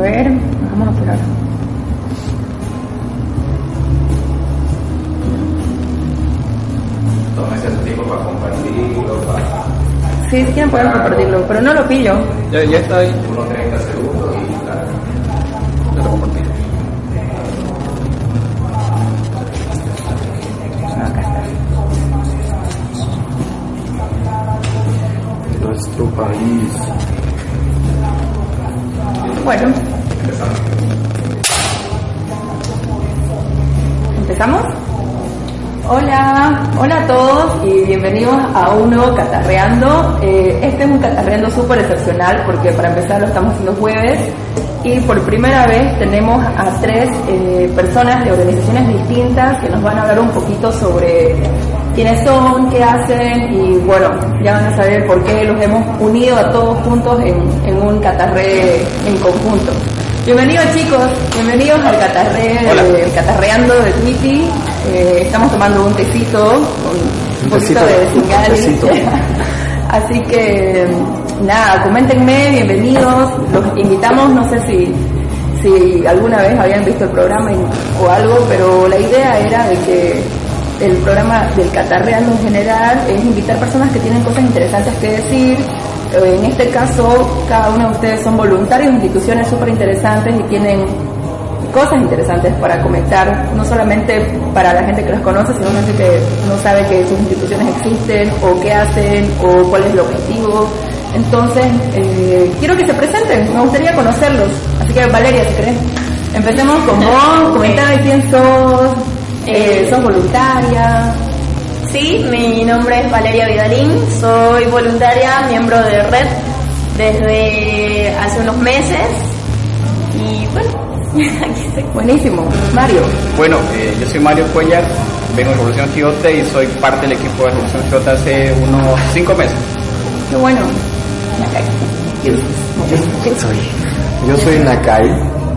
A ver, vámonos por ahora. Tómese su tiempo para compartirlo, para Sí, si quieren pueden compartirlo, pero no lo pillo. Ya, ya está ahí. unos 30 segundos y claro. Ya lo compartí. Acá está. Nuestro país. Bueno. ¿Empezamos? Hola, hola a todos y bienvenidos a un nuevo Catarreando. Eh, este es un Catarreando súper excepcional porque para empezar lo estamos haciendo jueves y por primera vez tenemos a tres eh, personas de organizaciones distintas que nos van a hablar un poquito sobre quiénes son, qué hacen y bueno, ya van a saber por qué los hemos unido a todos juntos en, en un catarre en conjunto. Bienvenidos chicos, bienvenidos al catarre, el catarreando de Twitty. Eh, estamos tomando un tecito un, Un poquito tecito, de tecito. Así que nada, coméntenme, bienvenidos. Los invitamos, no sé si, si alguna vez habían visto el programa o algo, pero la idea era de que el programa del Catarreando en general es invitar personas que tienen cosas interesantes que decir. Eh, En este caso, cada uno de ustedes son voluntarios de instituciones súper interesantes y tienen cosas interesantes para comentar, no solamente para la gente que los conoce, sino gente que no sabe que sus instituciones existen o qué hacen o cuál es el objetivo. Entonces, eh, quiero que se presenten, me gustaría conocerlos. Así que Valeria, si querés, empecemos con vos, comentame quién sos, eh, sos voluntaria. Sí, mi nombre es Valeria Vidalín, soy voluntaria, miembro de Red desde hace unos meses y bueno, aquí estoy. Buenísimo. Mario, Bueno, eh, yo soy Mario Cuellar, vengo de Revolución Quijote y soy parte del equipo de Revolución Quijote hace unos cinco meses. qué bueno. ¿Quién soy? Yo soy Nakai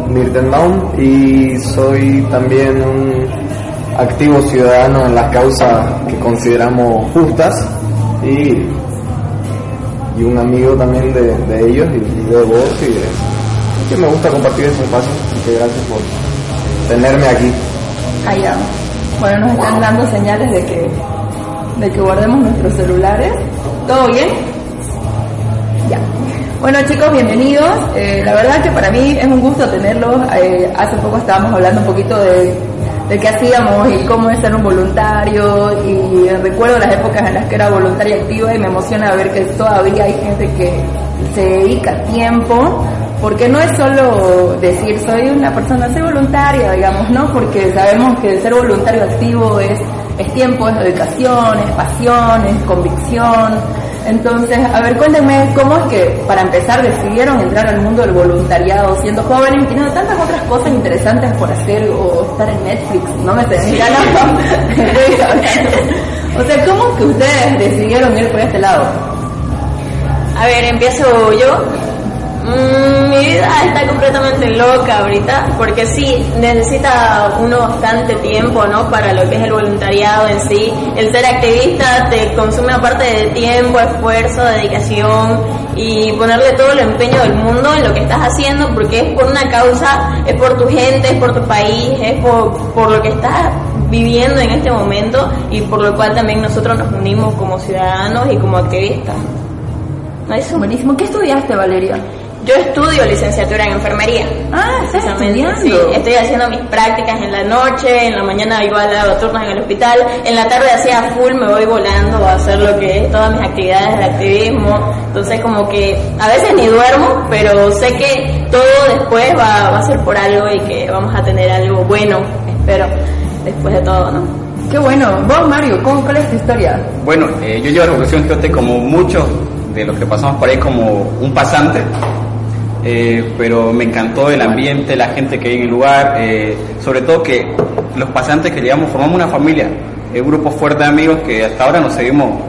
Mirtenbaum y soy también un activo ciudadano en las causas que consideramos justas y, y un amigo también de, de ellos y, de vos y de, que me gusta compartir este espacio y que gracias por tenerme aquí. Allá. Bueno, nos están dando señales de que, de que guardemos nuestros celulares. ¿Todo bien? Ya. Bueno chicos, bienvenidos. Eh, la verdad que para mí es un gusto tenerlos. Eh, hace poco estábamos hablando un poquito de, de qué hacíamos y cómo es ser un voluntario y recuerdo las épocas en las que era voluntaria activa y me emociona ver que todavía hay gente que se dedica tiempo porque no es solo decir soy una persona, soy voluntaria, digamos, ¿no? Porque sabemos que ser voluntario activo es, es tiempo, es dedicación, es pasión, es convicción. Entonces, a ver, cuéntenme cómo es que para empezar decidieron entrar al mundo del voluntariado siendo jóvenes y teniendo tantas otras cosas interesantes por hacer o estar en Netflix, no me sé, ya no. O sea, ¿cómo que ustedes decidieron ir por este lado? A ver, empiezo yo. Mm, mi vida está completamente loca ahorita, porque sí, necesita uno bastante tiempo, ¿no? Para lo que es el voluntariado en sí. El ser activista te consume aparte de tiempo, esfuerzo, dedicación y ponerle todo el empeño del mundo en lo que estás haciendo, porque es por una causa, es por tu gente, es por tu país, es por, por lo que estás viviendo en este momento y por lo cual también nosotros nos unimos como ciudadanos y como activistas. ¿No es eso? Buenísimo. ¿Qué estudiaste, Valeria? Yo estudio licenciatura en enfermería. Ah, estás Precisamente, estudiando. Sí, estoy haciendo mis prácticas en la noche, en la mañana igual hago turnos en el hospital, en la tarde hacía full, me voy volando a hacer lo que es todas mis actividades de activismo, entonces como que a veces ni duermo, pero sé que todo después va, va a ser por algo y que vamos a tener algo bueno, espero, después de todo, ¿no? Qué bueno. Vos, Mario, ¿cómo, ¿cuál es tu historia? Bueno, eh, yo llevo a Revolución Quijote como muchos de los que pasamos por ahí como un pasante. Eh, pero me encantó el ambiente, la gente que hay en el lugar, eh, sobre todo que los pasantes que llegamos formamos una familia, un grupo fuerte de amigos que hasta ahora nos seguimos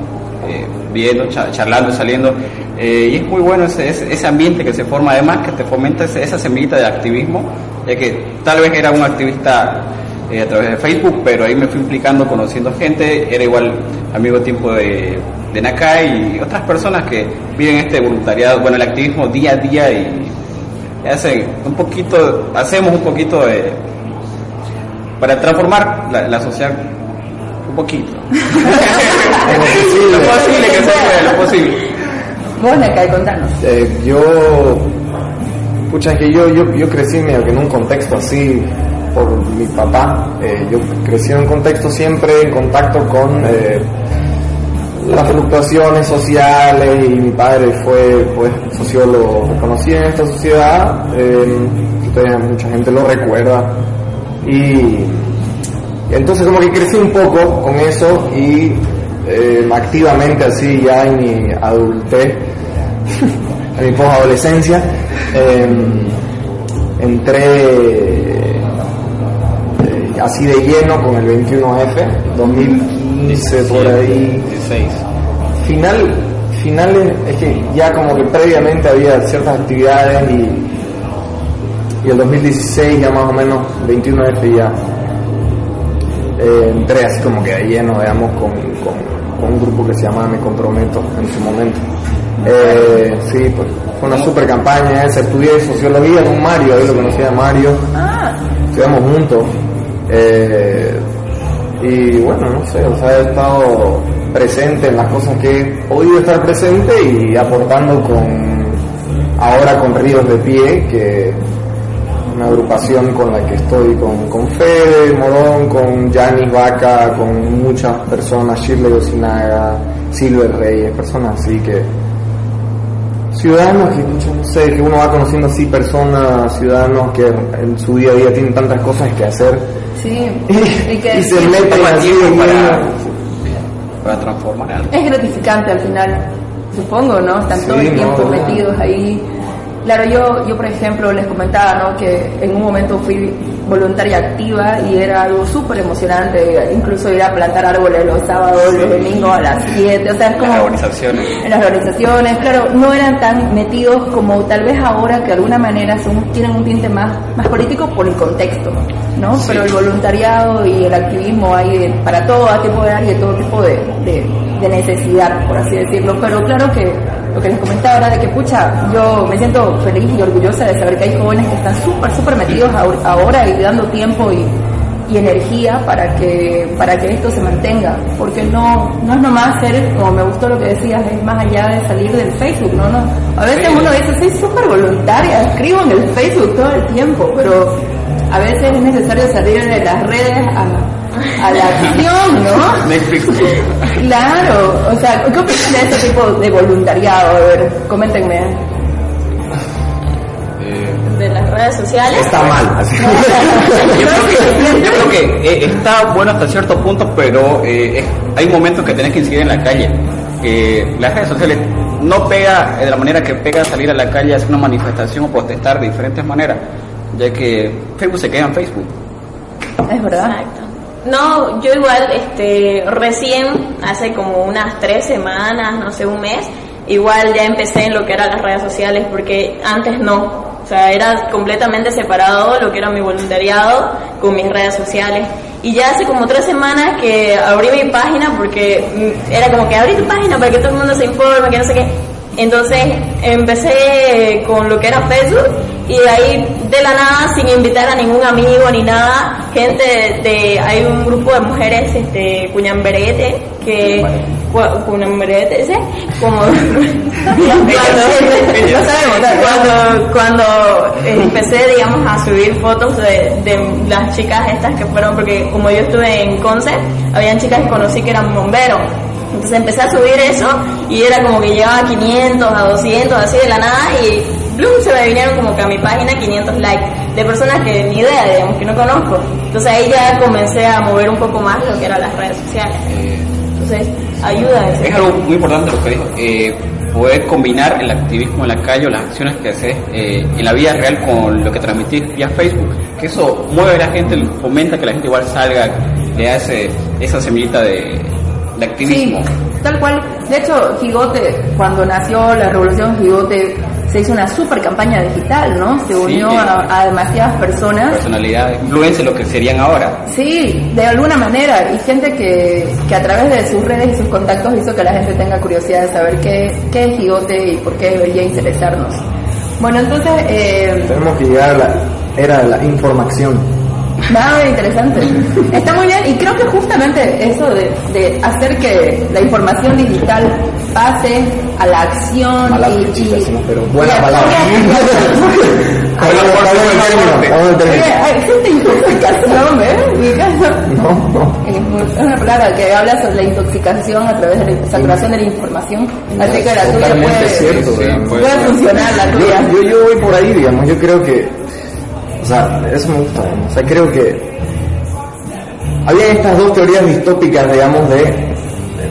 eh, viendo, cha- charlando, saliendo, eh, y es muy bueno ese, ese, ambiente que se forma, además que te fomenta esa semillita de activismo, ya que tal vez era un activista eh, a través de Facebook, pero ahí me fui implicando, conociendo gente, era igual amigo tiempo de, de Nakai y otras personas que viven este voluntariado, bueno, el activismo día a día y hacen un poquito, hacemos un poquito de, para transformar la, la sociedad un poquito. lo posible que se pueda, lo posible. Vos, Nakai, contanos. Eh, yo, pucha, es que yo, yo, yo crecí medio que en un contexto así por mi papá. Eh, yo crecí en un contexto siempre en contacto con eh, las fluctuaciones sociales y mi padre fue pues sociólogo reconocido en esta sociedad. Eh, mucha gente lo recuerda. Y entonces como que crecí un poco con eso y activamente así ya en mi adultez, en mi posadolescencia, eh, entré así de lleno con el 21F, 2015 por ahí. 16. Final, finales, es que ya como que previamente había ciertas actividades y, y el 2016 ya más o menos, 21F ya eh, entré así como que de lleno, digamos, con, con- con un grupo que se llama Me Comprometo en su momento. Eh, sí, pues fue una super campaña esa, estudié sociología con Mario, ahí lo conocía Mario, estudiamos juntos. Eh, y bueno, no sé, o sea, he estado presente en las cosas que he podido estar presente y aportando con, ahora con Ríos de Pie, que una agrupación con la que estoy con, con Fede, Morón, con Yanis Vaca, con muchas personas, Shirley Osinaga, Silver Reyes, personas así que ciudadanos que no sé, que uno va conociendo así personas, ciudadanos que en su día a día tienen tantas cosas que hacer Sí. y, Y que y se en para, para transformar algo. Es gratificante al final, supongo, ¿no? Están todo Sí, el no, tiempo metidos ahí. Claro, yo, yo por ejemplo les comentaba, ¿no? Que en un momento fui voluntaria activa y era algo súper emocionante, incluso ir a plantar árboles los sábados, los domingos a las 7, o sea, es como... Las organizaciones. En las organizaciones, claro, no eran tan metidos como tal vez ahora que de alguna manera son, tienen un tinte más, más político por el contexto, ¿no? Sí. Pero el voluntariado y el activismo hay de- para todo tipo de área y todo tipo de, de, de necesidad, por así decirlo. Pero claro que lo que les comentaba era de que, pucha, yo me siento feliz y orgullosa de saber que hay jóvenes que están súper, súper metidos ahor- ahora y dando tiempo y, y energía para que para que esto se mantenga porque no no es nomás ser como me gustó lo que decías es más allá de salir del Facebook no no a veces uno dice soy súper voluntaria escribo en el Facebook todo el tiempo pero a veces es necesario salir de las redes a, a la acción no Netflix. claro o sea qué opinan de este tipo de voluntariado a ver coméntenme Eh, de las redes sociales. Está mal. así. yo creo que, yo creo que eh, está bueno hasta cierto punto, pero eh, es- hay momentos que tenés que incidir en la calle. Eh, las redes sociales no pega de la manera que pega salir a la calle hacer una manifestación o protestar de diferentes maneras, ya que Facebook se queda en Facebook. es verdad Exacto. No, yo igual, este, recién, hace como unas tres semanas, no sé, un mes, igual ya empecé en lo que eran las redes sociales, porque antes no. O sea, era completamente separado lo que era mi voluntariado con mis redes sociales. Y ya hace como tres semanas que abrí mi página porque mm, era como que abrí tu página para que todo el mundo se informe, que no sé qué. Entonces empecé con lo que era Facebook y de ahí de la nada, sin invitar a ningún amigo ni nada, gente de, de- hay un grupo de mujeres, este, Cuñamberete, que cu- Cuñamberete, ¿sí? Como cuando, cuando, cuando empecé, digamos, a subir fotos de, de las chicas estas que fueron, porque como yo estuve en Conce, habían chicas que conocí que eran bomberos. Entonces empecé a subir eso y era como que llegaba a 500, a 200, así de la nada y ¡blum! se me vinieron como que a mi página 500 likes de personas que ni idea, digamos, que no conozco. Entonces ahí ya comencé a mover un poco más lo que eran las redes sociales. Eh, Entonces ayuda ese es algo muy importante lo que dijo. Eh, poder combinar el activismo en la calle o las acciones que haces eh, en la vida real con lo que transmitís vía Facebook. Que eso mueve a la gente, fomenta que la gente igual salga, le hace esa semillita de, de activismo. Sí, tal cual. De hecho, Gigote, cuando nació la revolución Gigote, se hizo una super campaña digital, ¿no? Se unió Sí. a, a demasiadas personas. Personalidades, influencia lo que serían ahora. Sí, de alguna manera. Y gente que, que a través de sus redes y sus contactos hizo que la gente tenga curiosidad de saber qué, qué es Gigote y por qué debería interesarnos. Bueno, entonces, eh, Tenemos que llegar a la era de la información. Nada interesante. Está muy bien y creo que justamente eso de, de hacer que la información digital pase a la acción Mala y, y- pero buena palabra. Hay gente intoxicación, ¿eh? No? No. Es una palabra que habla sobre la intoxicación a través de la saturación de la información. Así que la tuya puede, cierto, Sí, puede puede ser. funcionar, la Yo, tuya. yo, yo voy por ahí, digamos, yo creo que, o sea, eso me gusta, digamos. o sea, creo que había estas dos teorías distópicas, digamos, de,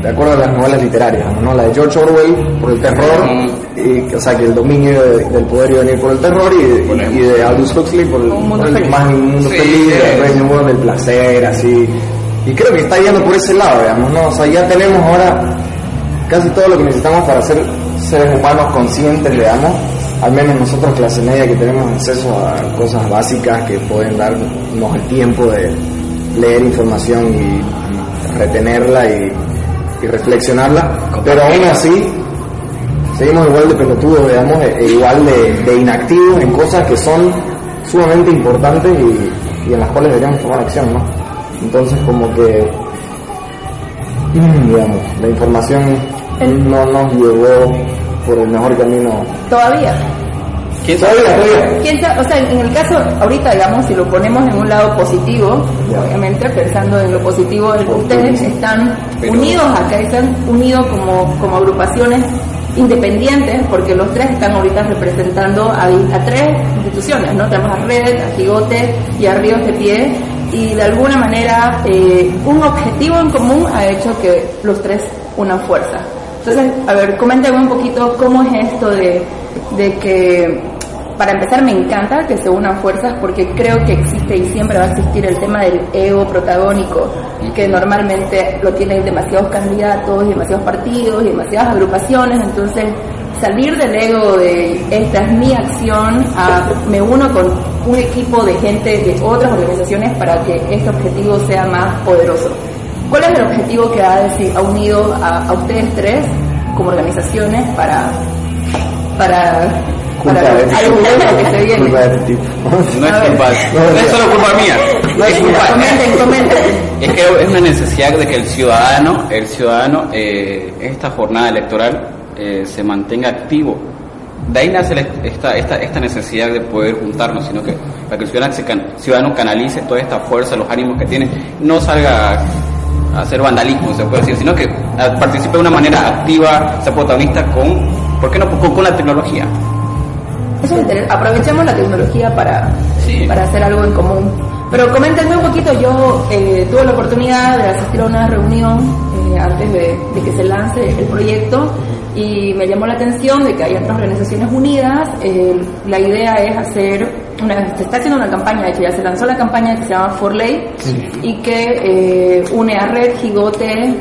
de acuerdo a las novelas literarias, ¿no? La de George Orwell por el terror, y, o sea, que el dominio de- del poder iba a venir por el terror, y, y de Aldous Huxley por el, Un mundo por el feliz. más un mundo Sí, feliz, sí. el reino bueno del placer, así. Y creo que está yendo por ese lado, digamos, ¿no? O sea, ya tenemos ahora casi todo lo que necesitamos para ser seres humanos conscientes, digamos, al menos nosotros clase media que tenemos acceso a cosas básicas que pueden darnos el tiempo de leer información y retenerla y, y reflexionarla, pero aún así seguimos igual de pelotudos, digamos, e, e igual de, de inactivos en cosas que son sumamente importantes y, y en las cuales deberíamos tomar acción, ¿no? Entonces como que digamos, la información no nos llevó por el mejor camino. Todavía. ¿Quién sabe? Todavía, todavía. ¿Quién sabe? O sea, en el caso, ahorita, digamos, si lo ponemos en un lado positivo, Ya. obviamente pensando en lo positivo, ustedes están Pero- unidos acá, están unidos como, como agrupaciones independientes, porque los tres están ahorita representando a, a tres instituciones, ¿no? Tenemos a Red, a Gigote y a Ríos de Pie, y de alguna manera eh, un objetivo en común ha hecho que los tres unan fuerza. Entonces, a ver, coméntame un poquito cómo es esto de, de que, para empezar, me encanta que se unan fuerzas porque creo que existe y siempre va a existir el tema del ego protagónico, que normalmente lo tienen demasiados candidatos, demasiados partidos demasiadas agrupaciones, entonces salir del ego de esta es mi acción a me uno con un equipo de gente de otras organizaciones para que este objetivo sea más poderoso. ¿Cuál es el objetivo que ha, unido a, a ustedes tres como organizaciones para para Culpa para de ti. algo bueno que se viene? Culpa de ti. No es culpa, no es solo culpa mía. Es culpa, Comenten, comenten. Es que es una necesidad de que el ciudadano, el ciudadano, eh, esta jornada electoral eh, se mantenga activo. De ahí nace esta, esta, esta necesidad de poder juntarnos, sino que para que el ciudadano, se can- ciudadano canalice toda esta fuerza, los ánimos que tiene, no salga hacer vandalismo, se puede decir, sino que ah, participe de una manera activa, sea protagonista con, ¿por qué no? Con, con la tecnología. Eso es. Aprovechemos la tecnología para, Sí. para hacer algo en común. Pero coméntenme un poquito, yo eh, tuve la oportunidad de asistir a una reunión eh, antes de, de que se lance el proyecto y me llamó la atención de que hay otras organizaciones unidas. Eh, la idea es hacer, una, se está haciendo una campaña, de hecho ya se lanzó la campaña que se llama For Ley y que eh, une a Red, Gigote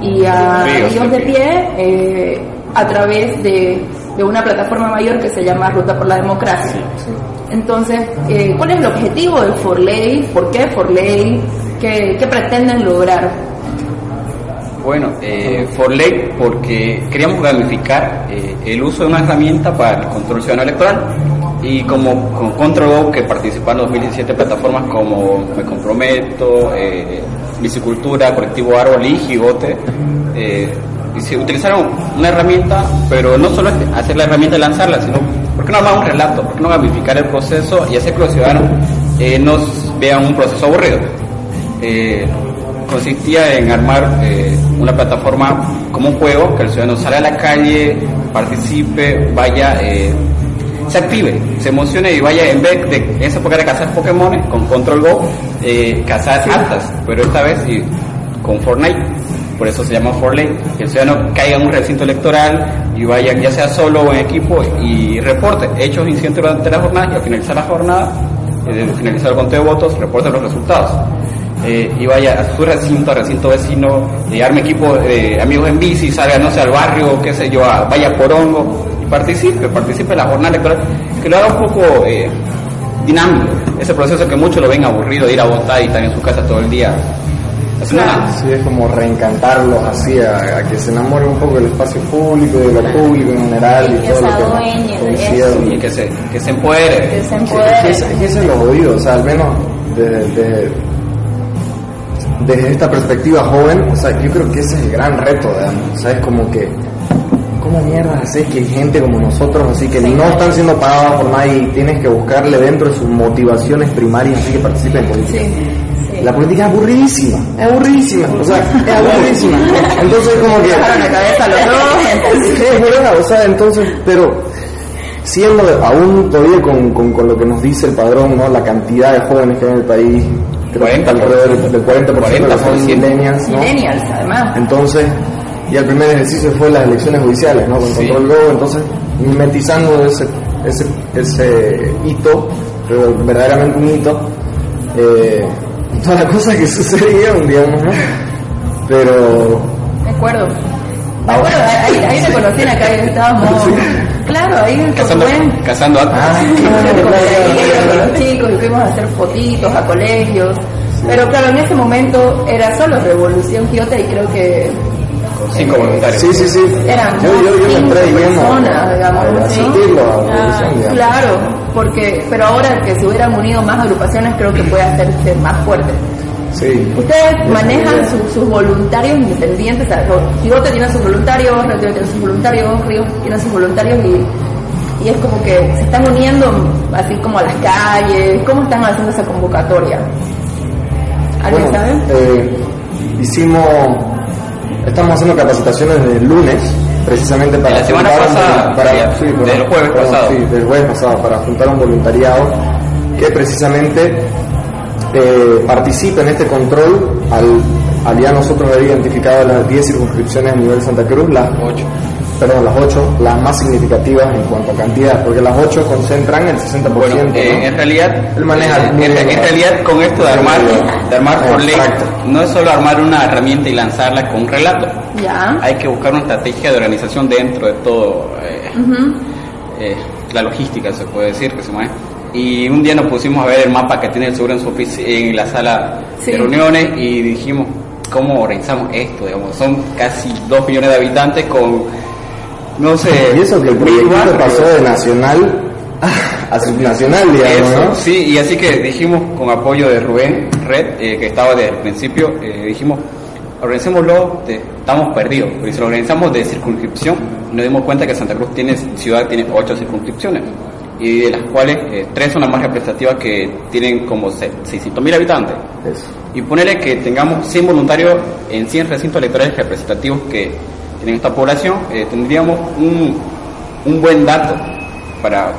y a Ríos Ríos de Pie eh, a través de, de una plataforma mayor que se llama Ruta por la Democracia. Entonces, eh, ¿cuál es el objetivo de Forley? ¿Por qué Forley? ¿Qué, qué pretenden lograr? Bueno, eh, for ley, porque queríamos gamificar eh, el uso de una herramienta para el control ciudadano electoral. Y como Go, que participaron en 2017 plataformas como Me Comprometo, eh, Colectivo Árbol y Gigote, eh, y se utilizaron una herramienta, pero no solo hacer la herramienta y lanzarla, sino, ¿por qué no armar un relato? ¿Por qué no gamificar el proceso y hacer que los ciudadanos eh, nos vean un proceso aburrido? Eh, consistía en armar una plataforma como un juego, que el ciudadano salga a la calle, participe, vaya, eh, se active, se emocione y vaya en vez de en esa época era cazar Pokémon con Control Go, eh, cazar altas, pero esta vez y con Fortnite. por eso se llama for ley, que el ciudadano caiga en un recinto electoral y vaya ya sea solo o en equipo y reporte hechos incidentes durante la jornada y al finalizar la jornada, eh, al finalizar el conteo de votos, reporte los resultados. Eh, y vaya a su recinto, recinto vecino, y arme equipo de amigos en bici, salga, no sé, al barrio, qué sé yo, a- vaya por hongo y participe, participe en la jornada electoral, que lo haga un poco eh, dinámico, ese proceso que muchos lo ven aburrido de ir a votar y estar en su casa todo el día. haciendo nada. Sí, es como reencantarlos así, a, a que se enamoren un poco del espacio público, de lo público en general Y y, que todo lo que de. Y que se, que se empodere. Que se Que, empodere. que, ese- que ese es lo jodido, o sea, al menos desde, desde, desde esta perspectiva joven, o sea, yo creo que ese es el gran reto, digamos, o sea, es como que, ¿cómo mierda haces que hay gente como nosotros, así que no están siendo pagados por nadie y tienes que buscarle dentro de sus motivaciones primarias, así que participen en política? Sí. La política es aburridísima, es aburridísima, o sea, es aburridísima. Entonces como que... Es verdad, o sea, entonces, pero siendo aún todavía con, con, con lo que nos dice el padrón, ¿no? La cantidad de jóvenes que hay en el país, 40%, alrededor del 40%, que son 40%. millennials, ¿no? Millennials, además. Entonces, y el primer ejercicio fue las elecciones judiciales, ¿no? Con Sí. control Go, entonces, mimetizando ese, ese, ese hito, pero verdaderamente un hito, eh, todas las cosas que sucedieron, digamos, ¿no? Pero, Me acuerdo. Me acuerdo, ahí, ahí te conocí en acá estábamos. Claro, ahí en Cazando, cazando actos. ah, Con claro, claro, claro. los chicos y fuimos a hacer fotitos a colegios. Pero claro, en ese momento era solo Revolución Quiote y creo que cinco voluntarios. Sí, sí, sí. Eran yo, yo, yo me cinco entré de lleno personas. Claro, porque, pero ahora que se hubieran unido más agrupaciones creo que puede hacerse más fuerte. Sí. Ustedes manejan su- sus voluntarios independientes, o sea, Quijote tiene sus voluntarios, Retiro tiene sus voluntarios, Ríos tiene sus voluntarios y, y es como que se están uniendo así como a las calles, ¿cómo están haciendo esa convocatoria? ¿Alguien Bueno, sabe? eh, hicimos, estamos haciendo capacitaciones el lunes, precisamente para la semana juntar un- pasada, para, ya, sí, del perdón, jueves perdón, pasado. Sí, del jueves pasado, para juntar un voluntariado que precisamente eh, participe en este control al, al ya nosotros haber identificado las 10 circunscripciones a nivel Santa Cruz, las Ocho. perdón, las 8, las más significativas en cuanto a cantidad, porque las 8 concentran el 60%. Bueno, ¿no? eh, en realidad, Él maneja en, en ¿no? realidad con esto de armar, de armar por ley, no es solo armar una herramienta y lanzarla con un relato. Ya. Hay que buscar una estrategia de organización dentro de todo, eh, eh, la logística se puede decir que se maneja. Y un día nos pusimos a ver el mapa que tiene el seguro en su en la sala Sí. de reuniones y dijimos, ¿cómo organizamos esto? Digamos, son casi dos millones de habitantes con, no sé, Y eso que el proyecto pasó de nacional a subnacional, digamos, Eso, ¿no? sí, y así que dijimos con apoyo de Rubén Red, eh, que estaba desde el principio, eh, dijimos, organizémoslo, de- estamos perdidos, porque si lo organizamos de circunscripción, nos dimos cuenta que Santa Cruz tiene, ciudad tiene ocho circunscripciones, y de las cuales eh, tres son las más representativas que tienen como 600 mil habitantes. Eso. Y ponerle que tengamos 100 voluntarios en 100 recintos electorales representativos que tienen esta población, eh, tendríamos un, un buen dato para,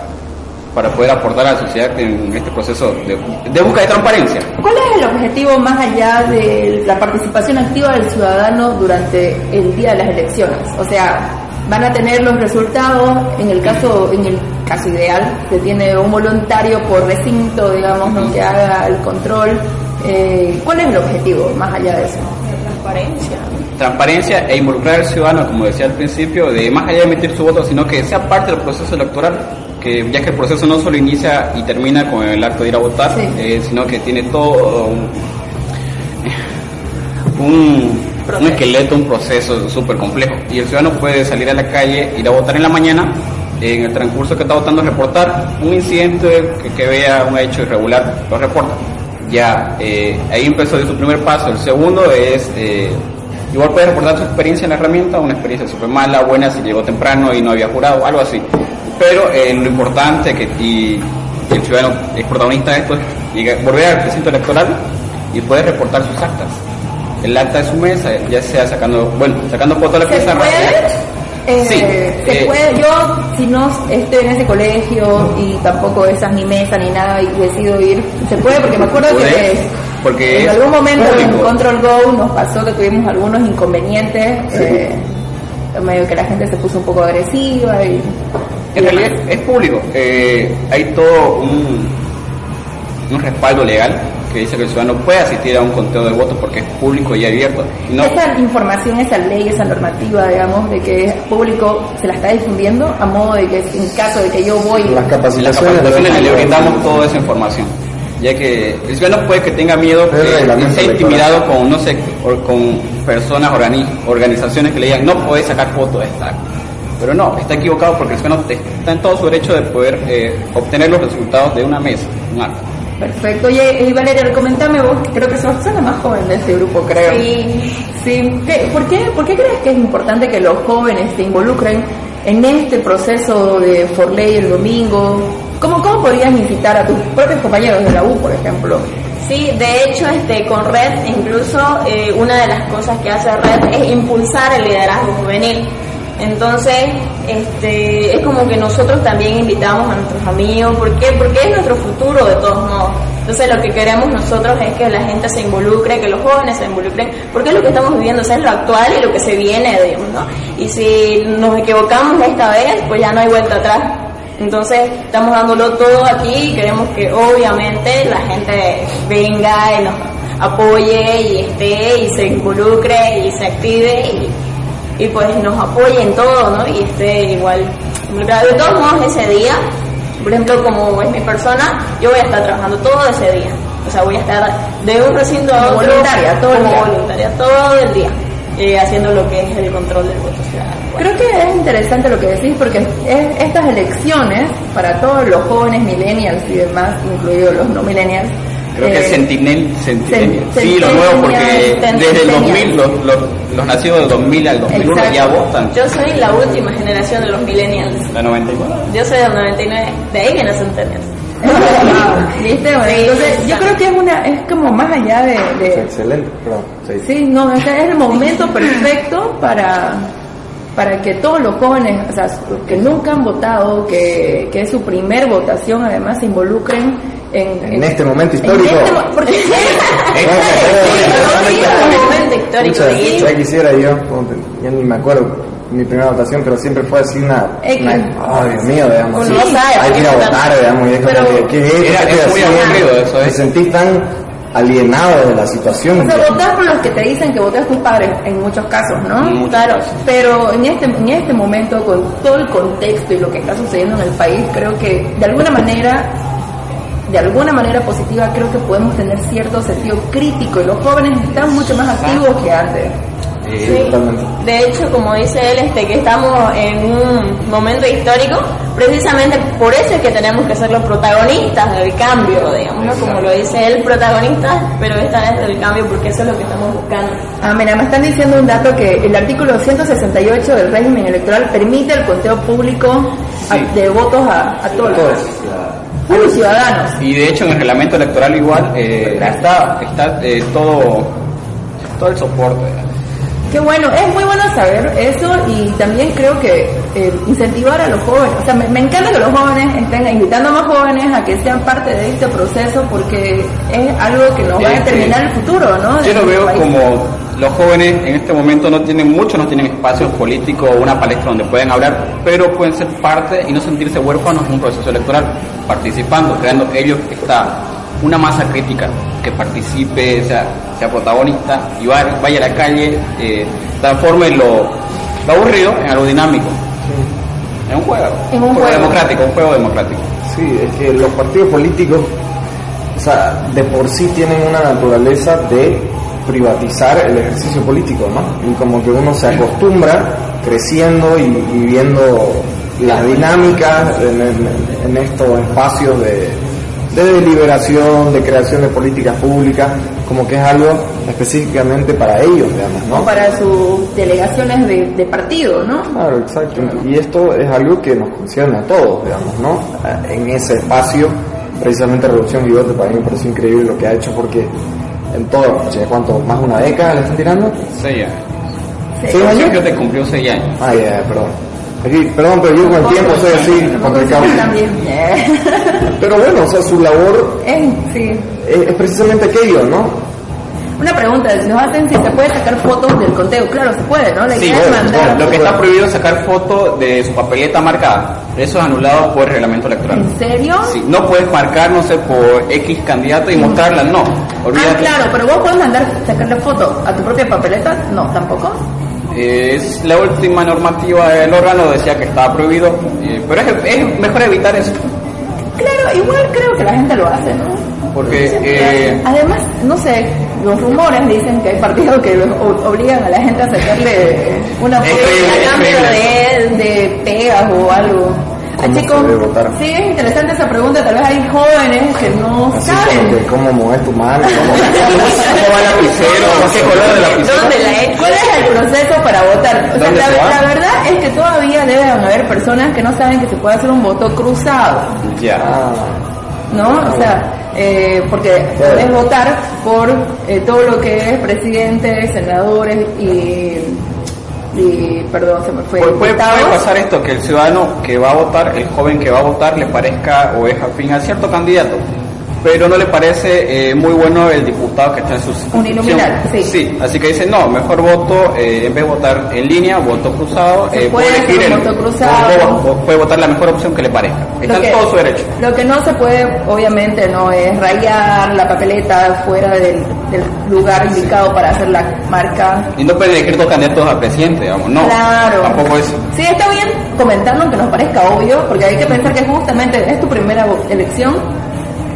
para poder aportar a la sociedad en este proceso de, de búsqueda de transparencia. ¿Cuál es el objetivo más allá de la participación activa del ciudadano durante el día de las elecciones? O sea, van a tener los resultados en el caso en el caso ideal se tiene un voluntario por recinto, digamos, ¿no? que haga el control. Eh, ¿Cuál es el objetivo más allá de eso? Transparencia. Transparencia e involucrar al ciudadano, como decía al principio, de más allá de emitir su voto, sino que sea parte del proceso electoral, que ya que el proceso no solo inicia y termina con el acto de ir a votar, Sí. eh, sino que tiene todo un, un, un esqueleto, un proceso súper complejo. Y el ciudadano puede salir a la calle, ir a votar en la mañana, en el transcurso que está votando, reportar un incidente que, vea un hecho irregular, lo reporta. Ya, eh, ahí empezó de su primer paso. El segundo es, eh, igual puede reportar su experiencia en la herramienta, una experiencia súper mala, buena, si llegó temprano y no había jurado, algo así. Pero eh, lo importante que el ciudadano es protagonista de esto es volver al recinto electoral y puede reportar sus actas. El acta de su mesa, ya sea sacando, bueno, sacando fotos de la ¿Se pizarra. puede? Eh, Sí, se eh, puede, yo si no estoy en ese colegio y tampoco esa es mi mesa ni nada y decido ir, se puede porque me acuerdo que. Porque En es algún momento en. Control Go nos pasó que tuvimos algunos inconvenientes, eh, medio que la gente se puso un poco agresiva y... En realidad es público. Eh, hay todo un, un respaldo legal que dice que el ciudadano puede asistir a un conteo de votos porque es público y abierto. No, Esa información, esa ley, esa normativa, digamos, de que es público, se la está difundiendo a modo de que en caso de que yo voy... Las en las capacitaciones, capacitaciones le brindamos toda esa información. Ya que el ciudadano puede que tenga miedo, Es que sea intimidado con, no sé, con personas, organi- organizaciones que le digan, no puedes sacar fotos de esta. Pero no, está equivocado porque el ciudadano te- está en todo su derecho de poder eh, obtener los resultados de una mesa, un acta. Perfecto. Oye, y Valeria, comentame vos, creo que sos, la más joven de este grupo, creo. Sí. Sí. ¿Qué- por, qué, ¿Por qué crees que es importante que los jóvenes se involucren en este proceso de For Ley el domingo? ¿Cómo, ¿Cómo podrías incitar a tus propios compañeros de la U, por ejemplo? Sí, de hecho, este, con Red, incluso eh, una de las cosas que hace Red es impulsar el liderazgo juvenil. Entonces, este, es como que nosotros también invitamos a nuestros amigos, ¿por qué? Porque es nuestro futuro de todos modos. Entonces, lo que queremos nosotros es que la gente se involucre, que los jóvenes se involucren, porque es lo que estamos viviendo, o es lo actual y lo que se viene, digamos, ¿no? Y si nos equivocamos esta vez, pues ya no hay vuelta atrás. Entonces estamos dándolo todo aquí y queremos que obviamente la gente venga y nos apoye y esté y se involucre y se active y, y pues nos apoye en todo, ¿no? Y esté igual. involucrado. De todos modos ese día, por ejemplo como es mi persona, yo voy a estar trabajando todo ese día. O sea, voy a estar de un recinto a otro voluntaria, todo el día. voluntaria todo el día, eh, haciendo lo que es el control del voto ciudadano. Creo que es interesante lo que decís porque es- estas elecciones para todos los jóvenes millennials y demás, incluidos los no millennials, Creo que eh, es Sentinel, Sentinel. Cen- Sí, lo nuevo porque desde el Centennial. 2000, los, los, los nacidos del 2000 al 2001 Exacto. ya votan. Yo soy la última generación de los millennials. La 94. Yo soy del 99, de ahí viene Centennials. ¿Viste? Entonces yo creo que es una es como más allá de, de- Excelente, perdón. Sí. sí, no, o sea, es el momento perfecto para para que todos los jóvenes, o sea, que nunca han votado, que, que es su primer votación, además se involucren en, En este momento en histórico. este mo- porque Sí, es un momento histórico. Sí. ya quisiera yo, ya ni me acuerdo mi primera votación, pero siempre fue así una, una oh Dios mío, digamos, sí, no sabe hay que ir a votar, digamos, y es como Pero- que, ¿qué es? Era- ¿Qué es muy aburrido eso, Me ¿eh? sentí tan alienado de la situación. O sea, por los que te dicen que votes tus padres en muchos casos, ¿no? En muchos claro. Pero en este, en este momento, con todo el contexto y lo que está sucediendo en el país, creo que de alguna manera, de alguna manera positiva, creo que podemos tener cierto sentido crítico y los jóvenes están mucho más activos que antes. Sí. De hecho, como dice él, este, que estamos en un momento histórico, precisamente por eso es que tenemos que ser los protagonistas del cambio, digamos, ¿no? como lo dice él, protagonistas, pero esta vez del cambio, porque eso es lo que estamos buscando. Ah, mira, me están diciendo un dato que el artículo 168 del régimen electoral permite el conteo público Sí. de votos a, a todos, Todos. A los ciudadanos. Y de hecho en el reglamento electoral igual eh, está, está eh, todo, todo el soporte. Qué bueno, es muy bueno saber eso y también creo que eh, incentivar a los jóvenes, o sea, me, me encanta que los jóvenes estén invitando a más jóvenes a que sean parte de este proceso porque es algo que nos va a determinar el futuro, ¿no? Yo lo veo país. como los jóvenes en este momento no tienen mucho, no tienen espacios políticos o una palestra donde pueden hablar, pero pueden ser parte y no sentirse huérfanos en un proceso electoral, participando, creando ellos esta una masa crítica que participe, sea, sea protagonista y vaya, vaya a la calle, eh, transforme lo, lo aburrido en algo dinámico. En un juego. En un juego. democrático, un juego democrático. Sí, es que los partidos políticos, o sea, de por sí tienen una naturaleza de privatizar el ejercicio político, ¿no? Y como que uno se acostumbra creciendo y, y viendo las dinámicas en, en- en estos espacios de, de deliberación, de creación de políticas públicas, como que es algo específicamente para ellos, digamos, ¿no? O para sus delegaciones de, de partido, ¿no? Claro, exacto. Y esto es algo que nos concierne a todos, digamos, ¿no? En ese espacio, precisamente Revolución Bigote para mí me pareció increíble lo que ha hecho porque en todo, ¿cuánto? ¿Más de una década le están tirando? Seis años. ¿Seis años? Yo te cumplió seis años. Ah, ya, perdón. Aquí, perdón, pero yo con el tiempo soy así, complicado. También. Pero bueno, o sea, su labor Eh, sí. es, es precisamente aquello, ¿no? Una pregunta, nos hacen si se puede sacar fotos del conteo. Claro, se puede, ¿no? La Sí, idea es bueno, mandar. Lo que está prohibido es sacar foto de su papeleta marcada. Eso es anulado por el reglamento electoral. ¿En serio? Sí, no puedes marcar, no sé, por X candidato y mostrarla, no. Ah, Olvídate. claro, pero vos podés mandar, sacarle foto a tu propia papeleta. No, tampoco. Eh, es la última normativa del órgano decía que estaba prohibido, eh, pero es, es mejor evitar eso, Claro, igual creo que la gente lo hace, ¿no? porque eh, Además, no sé, los rumores dicen que hay partidos que obligan a la gente a sacarle una foto a cambio de, de pegas o algo. Ah, ¿Cómo chicos, se debe votar? sí, es interesante esa pregunta. Tal vez hay jóvenes que no Así saben. que cómo mueves tu mano, cómo... ¿cómo va el lapicero? ¿Qué color del lapicero? ¿Dónde la he ¿Cuál es el proceso para votar? O sea, ¿Dónde la, la verdad es que todavía deben haber personas que no saben que se puede hacer un voto cruzado. Ya. ¿no? O sea, eh, porque podés votar por eh, todo lo que es presidentes, senadores y, y perdón, se me fue, Puede, puede- pasar esto, que el ciudadano que va a votar, el joven que va a votar, le parezca o es afín a cierto candidato, pero no le parece eh, muy bueno el diputado que está en su circunscripción. Uninominal, sí. así que dice, no, mejor voto, eh, en vez de votar en línea, voto cruzado, Se eh, puede un el- voto cruzado. o- o puede votar la mejor opción que le parezca. Está en todo su derecho. lo que no se puede, obviamente, no es rayar la papeleta fuera del, del lugar indicado para hacer la marca. Y no pueden elegir dos candidatos a presidente, digamos, no. Claro. Tampoco es. Sí, está bien comentarlo aunque nos parezca obvio, porque hay que pensar que justamente es tu primera elección.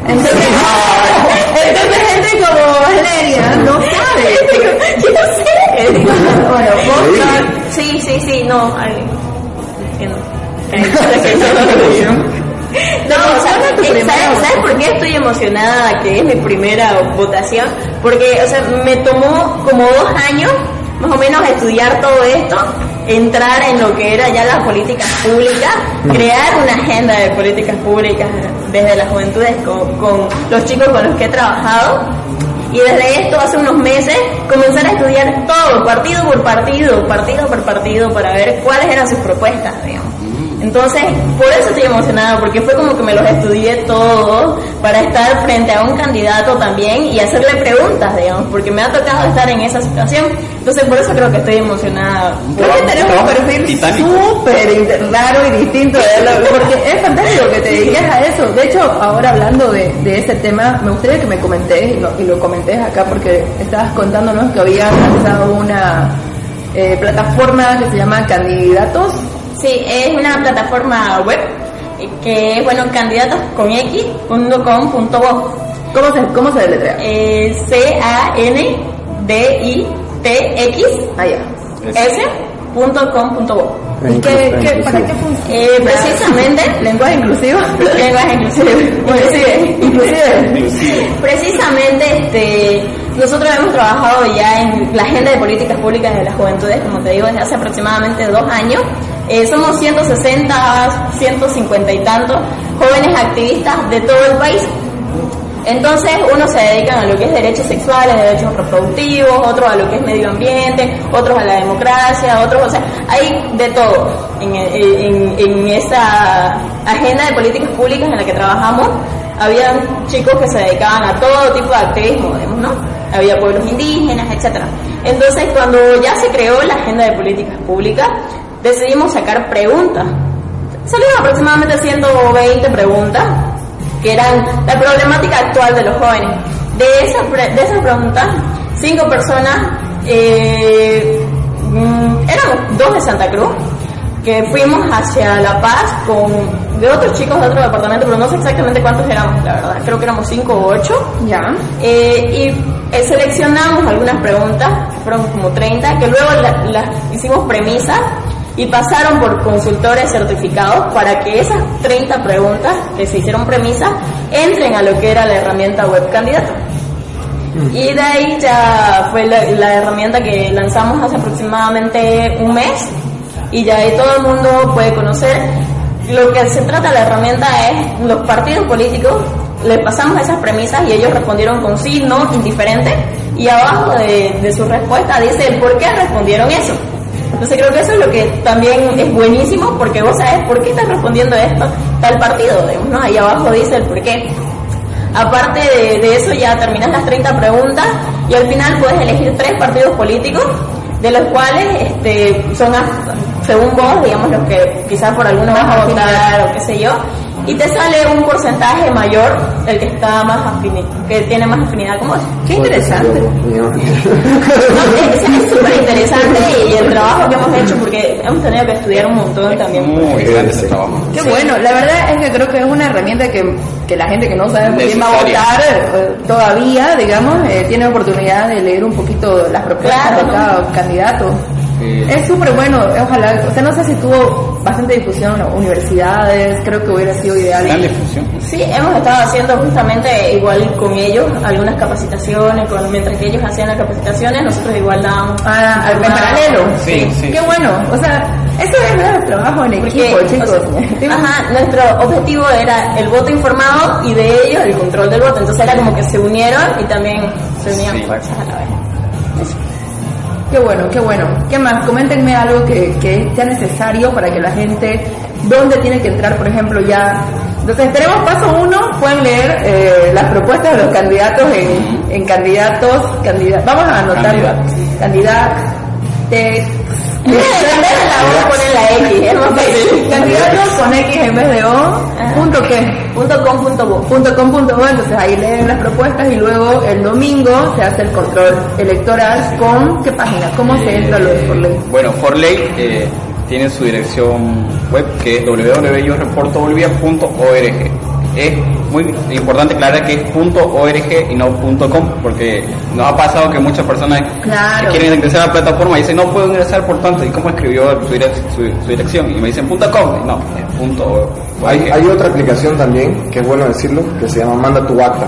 Entonces, entonces gente como Valeria no sabe. Yo sé. Bueno, vos No, sí, sí, sí, no. ay, que no. No, o sea, ¿cuándo es tu eh, ¿sabes, ¿sabes por qué estoy emocionada que es mi primera votación? Porque, o sea, me tomó como dos años más o menos estudiar todo esto, entrar en lo que era ya las políticas públicas, crear una agenda de políticas públicas desde las juventudes con, con los chicos con los que he trabajado. Y desde esto, hace unos meses, comenzar a estudiar todo, partido por partido, partido por partido, para ver cuáles eran sus propuestas, digamos. Entonces, por eso estoy emocionada, porque fue como que me los estudié todos para estar frente a un candidato también y hacerle preguntas, digamos, porque me ha tocado estar en esa situación. Entonces, por eso creo que estoy emocionada. Creo que tenemos un perfil súper raro y distinto de porque es fantástico que te dediques a eso. De hecho, ahora hablando de, de ese tema, me gustaría que me comentés y lo, y lo comentes acá porque estabas contándonos que habías lanzado una eh, plataforma que se llama Candidatos. Sí, es una plataforma web eh, que es, bueno, candidatos con x.com.bo. ¿Cómo se, cómo se deletrea? Eh, C-A-N-D-I-T-X Ah, ya. S.com.bo. ¿Y qué, qué, para qué funciona? Eh, precisamente, ¿Lenguaje inclusivo? lenguaje inclusivo. Inclusive. Inclusive. Precisamente, este, nosotros hemos trabajado ya en la agenda de políticas públicas de las juventudes, como te digo, desde hace aproximadamente dos años. Eh, somos 160, 150 y tantos jóvenes activistas de todo el país. Entonces, unos se dedican a lo que es derechos sexuales, derechos reproductivos, otros a lo que es medio ambiente, otros a la democracia, otros, o sea, hay de todo en, en, esa agenda de políticas públicas en la que trabajamos. Había chicos que se dedicaban a todo tipo de activismo, ¿no? Había pueblos indígenas, etcétera. Entonces, cuando ya se creó la agenda de políticas públicas, decidimos sacar preguntas. Salieron aproximadamente 120 preguntas que eran la problemática actual de los jóvenes. De esas, pre- de esas preguntas, cinco personas, eh, mm, éramos dos de Santa Cruz, que fuimos hacia La Paz con de otros chicos de otro departamento, pero no sé exactamente cuántos éramos, la verdad, creo que éramos cinco o ocho. Ya. Eh, y eh, seleccionamos algunas preguntas, fueron como 30, que luego la- las hicimos premisas y pasaron por consultores certificados para que esas 30 preguntas que se hicieron premisas entren a lo que era la herramienta web candidato. Y de ahí ya fue la, la herramienta que lanzamos hace aproximadamente un mes y ya ahí todo el mundo puede conocer. Lo que se trata la herramienta es los partidos políticos, les pasamos esas premisas y ellos respondieron con sí, no, indiferente y abajo de, de su respuesta dice el por qué respondieron eso. Entonces creo que eso es lo que también es buenísimo porque vos sabes por qué estás respondiendo esto tal partido, digamos, ¿no? Ahí abajo dice el por qué. Aparte de, de eso ya terminas las 30 preguntas y al final puedes elegir tres partidos políticos de los cuales este, son a- según vos, digamos, los que quizás por alguno vas a votar o qué sé yo, y te sale un porcentaje mayor el que está más afini- que tiene más afinidad con vos. Qué interesante. No, es súper interesante y el trabajo que hemos hecho, porque hemos tenido que estudiar un montón también. Muy grande ese trabajo. Qué bueno, la verdad es que creo que es una herramienta que, que la gente que no sabe por quién va a votar eh, todavía, digamos, eh, tiene oportunidad de leer un poquito las propuestas Claro, de cada candidato. Sí. Es súper bueno, ojalá, o sea, no sé si tuvo bastante difusión en las universidades, creo que hubiera sido ideal. Gran difusión. Sí, hemos estado haciendo justamente igual con ellos algunas capacitaciones, con, mientras que ellos hacían las capacitaciones, nosotros igual dábamos... Ah, al- en paralelo. Sí, sí. Qué bueno, o sea, eso es ¿verdad? trabajo en Porque, equipo, chicos. o sea, ajá, nuestro objetivo era el voto informado y de ellos el control del voto. Entonces era como que se unieron y también se unían Sí. fuerzas a la vez. Qué bueno, qué bueno. ¿Qué más? Coméntenme algo que, que sea necesario para que la gente, ¿dónde tiene que entrar, por ejemplo, ya? Entonces, tenemos paso uno, pueden leer eh, las propuestas de los candidatos en, en candidatos, candidatos. Vamos a anotar. Candidatos. Candidatos. La X, es más fácil. Candidatos con X en vez de O. Punto qué? Punto com, punto bo. punto com punto bo, entonces ahí leen las propuestas y luego el domingo se hace el control electoral con qué página, cómo se entra lo de por ley. Bueno, Forley eh, tiene su dirección web que es www.reportobolivia.org. Es muy importante aclarar que es .org y no .com porque nos ha pasado que muchas personas Claro. quieren ingresar a la plataforma y dicen no puedo ingresar por tanto y cómo escribió su, direc- su- su dirección y me dicen .com y no, es .org. Hay, hay otra aplicación también, que es bueno decirlo, que se llama Manda tu acta.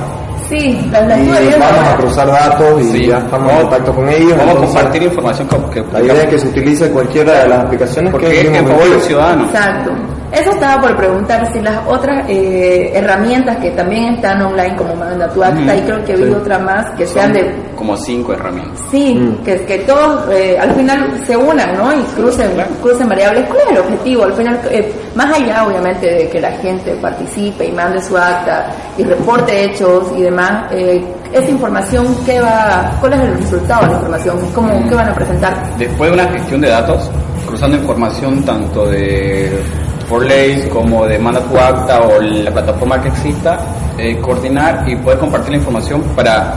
Sí, la, la Y vamos a cruzar datos y Sí. ya estamos en contacto con ellos. Vamos a compartir información que, que La idea es que se utilice cualquiera de las aplicaciones porque que es el del objetivo. ciudadano. Exacto. Eso estaba por preguntar si las otras eh, herramientas que también están online como Manda tu acta Ujú. y creo que vi Sí. otra más que sean de Como cinco herramientas. Sí, Mm. que, que todos eh, al final se unan, ¿no? Y crucen, crucen variables. ¿Cuál es el objetivo? Al final, eh, más allá, obviamente, de que la gente participe y mande su acta y reporte hechos y demás, eh, esa información, ¿qué va, ¿cuál es el resultado de la información? ¿Cómo, ¿Qué van a presentar? Después de una gestión de datos, cruzando información tanto de Forley como de Manda tu Acta o la plataforma que exista, eh, coordinar y poder compartir la información para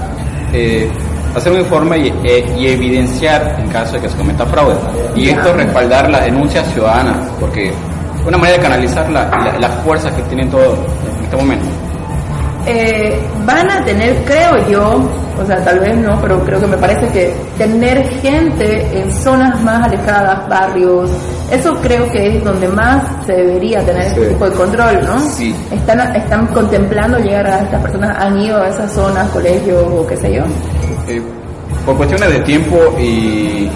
eh, hacer un informe y, eh, y evidenciar en caso de que se cometa fraude. Y esto respaldar las denuncias ciudadanas, porque es una manera de canalizar la- la- las fuerzas que tienen todo en este momento. Eh, van a tener, creo yo, o sea, tal vez no, pero creo que me parece que tener gente en zonas más alejadas, barrios, eso creo que es donde más se debería tener este Sí. tipo de control, ¿no? Sí. Están, están contemplando llegar a estas personas, han ido a esas zonas, colegios o qué sé yo. Eh, por cuestiones de tiempo y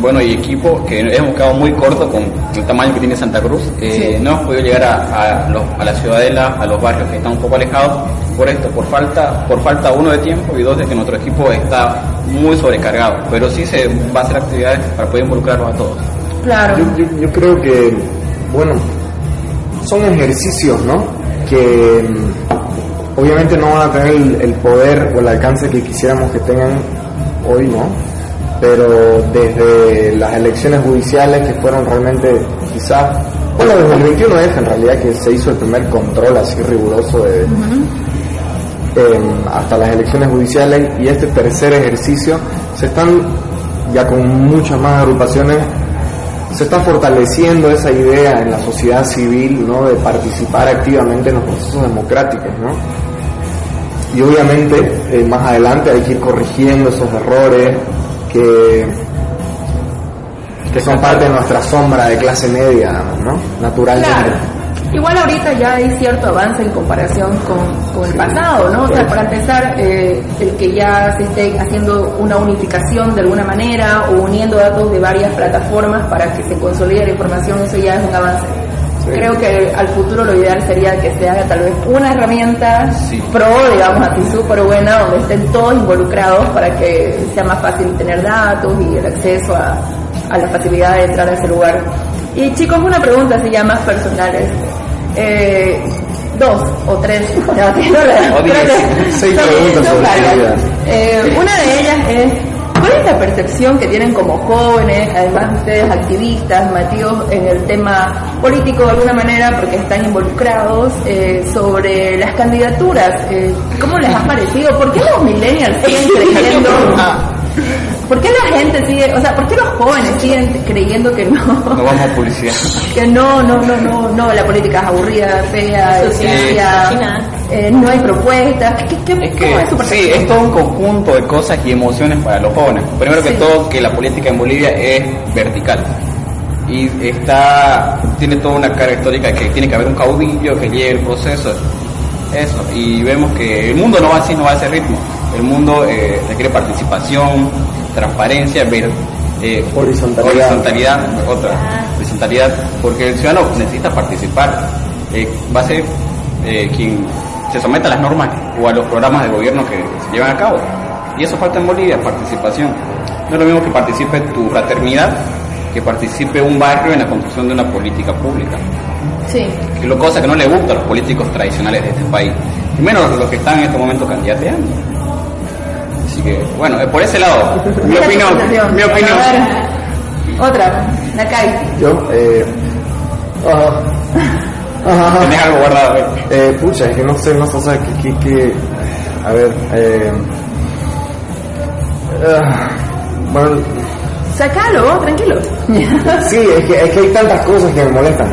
bueno y equipo que hemos quedado muy corto con el tamaño que tiene Santa Cruz eh, Sí. no hemos podido llegar a, a, los- a la ciudadela a los barrios que están un poco alejados por esto por falta por falta uno de tiempo y dos de que nuestro equipo está muy sobrecargado pero sí se va a hacer actividades para poder involucrarlos a todos Claro. Yo, yo- yo creo que, bueno, son ejercicios, ¿no? Que mm, obviamente no van a tener el, el poder o el alcance que quisiéramos que tengan hoy, ¿no? Pero desde las elecciones judiciales que fueron realmente quizás, bueno, desde el 21 F en realidad que se hizo el primer control así riguroso de, em, hasta las elecciones judiciales y este tercer ejercicio se están ya con muchas más agrupaciones se está fortaleciendo esa idea en la sociedad civil ¿no? de participar activamente en los procesos democráticos ¿no? y obviamente eh, más adelante hay que ir corrigiendo esos errores que que son parte de nuestra sombra de clase media ¿no? naturalmente Claro. Igual ahorita ya hay cierto avance en comparación con, con el pasado, ¿no? O sea, para empezar, eh, el que ya se esté haciendo una unificación de alguna manera o uniendo datos de varias plataformas para que se consolide la información, eso ya es un avance. Sí. Creo que al futuro lo ideal sería que se haga tal vez una herramienta Sí. pro, digamos así, súper buena, donde estén todos involucrados para que sea más fácil tener datos y el acceso a, a la facilidad de entrar a ese lugar. Y chicos, una pregunta así ya más personales. Eh, dos o tres, no, Seis preguntas. Eh, una de ellas es, ¿cuál es la percepción que tienen como jóvenes, además de ustedes activistas, metidos en el tema político de alguna manera porque están involucrados, eh, sobre las candidaturas? Eh, ¿Cómo les ha parecido? ¿Por qué los millennials siguen creyendo? ¿Por qué la gente sigue, o sea, por qué los jóvenes siguen creyendo que no? No vamos a publicidad. que no, no, no, no, no, la política es aburrida, fea, Social, sucia, eh, no hay propuestas. ¿Qué, qué, Es cómo es su que sí, es todo un conjunto de cosas y emociones para los jóvenes. Primero que Sí. todo, que la política en Bolivia es vertical. Y está, tiene toda una carga histórica que tiene que haber un caudillo que lleve el proceso. Eso. Y vemos que el mundo no va así, no va a ese ritmo. El mundo eh, requiere participación, transparencia, ver, eh, Horizontalidad. horizontalidad, otra, horizontalidad, porque el ciudadano necesita participar. Eh, va a ser eh, quien se someta a las normas o a los programas de gobierno que se llevan a cabo. Y eso falta en Bolivia, participación. No es lo mismo que participe tu fraternidad que participe un barrio en la construcción de una política pública. Sí. Que lo cosa que no le gusta a los políticos tradicionales de este país. Y menos los que están en este momento candidateando. Así que, bueno, eh, por ese lado, mi opinión, mi opinión. A ver, otra, Nakai. Yo, eh, ajá, ajá, Tenés algo guardado. eh. Eh, pucha, es que no sé, no sé, o sea, que, que, que- a ver, eh, ah, bueno, Sacalo, tranquilo. sí, es que, es que hay tantas cosas que me molestan,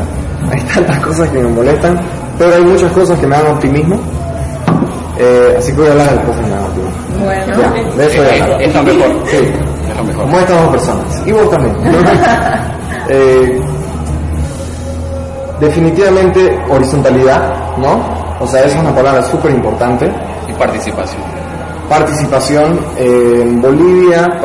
hay tantas cosas que me molestan, pero hay muchas cosas que me dan optimismo, eh, así que voy a hablar de cosas bueno, Ya, de eso hablar. es lo mejor. Sí. Es lo mejor. Como estas dos personas. Y vos también. Eh, definitivamente horizontalidad, ¿no? O sea, esa es una palabra súper importante. Y participación. Participación eh, en Bolivia,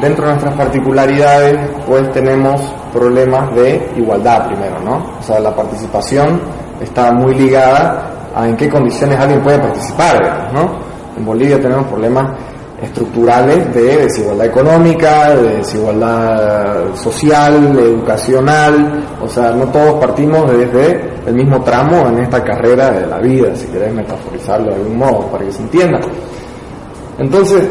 dentro de nuestras particularidades, pues tenemos problemas de igualdad primero, ¿no? O sea, la participación está muy ligada a en qué condiciones alguien puede participar, digamos, ¿no? En Bolivia tenemos problemas estructurales de desigualdad económica, de desigualdad social, educacional, o sea, no todos partimos desde el mismo tramo en esta carrera de la vida, si querés metaforizarlo de algún modo, para que se entienda. Entonces,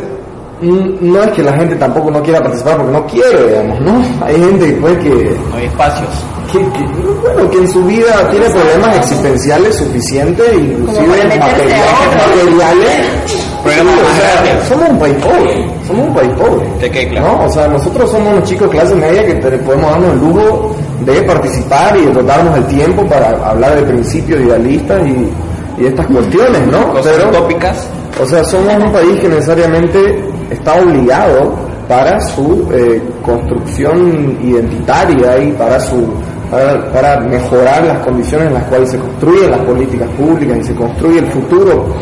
no es que la gente tampoco no quiera participar porque no quiere, digamos, ¿no? Hay gente pues que, No hay espacios. que, que, bueno, que en su vida tiene problemas existenciales suficientes, inclusive materiales. Problemas Sí, o más sea, grandes. somos un país pobre, somos un país pobre. Que quede claro. ¿no? O sea, nosotros somos unos chicos de clase media que te- podemos darnos el lujo de participar y de darnos el tiempo para hablar de principios idealistas y, y estas cuestiones, ¿no? Cosas Pero- utópicas. o sea, somos un país que necesariamente está obligado para su eh, construcción identitaria y para su para, para mejorar las condiciones en las cuales se construyen las políticas públicas y se construye el futuro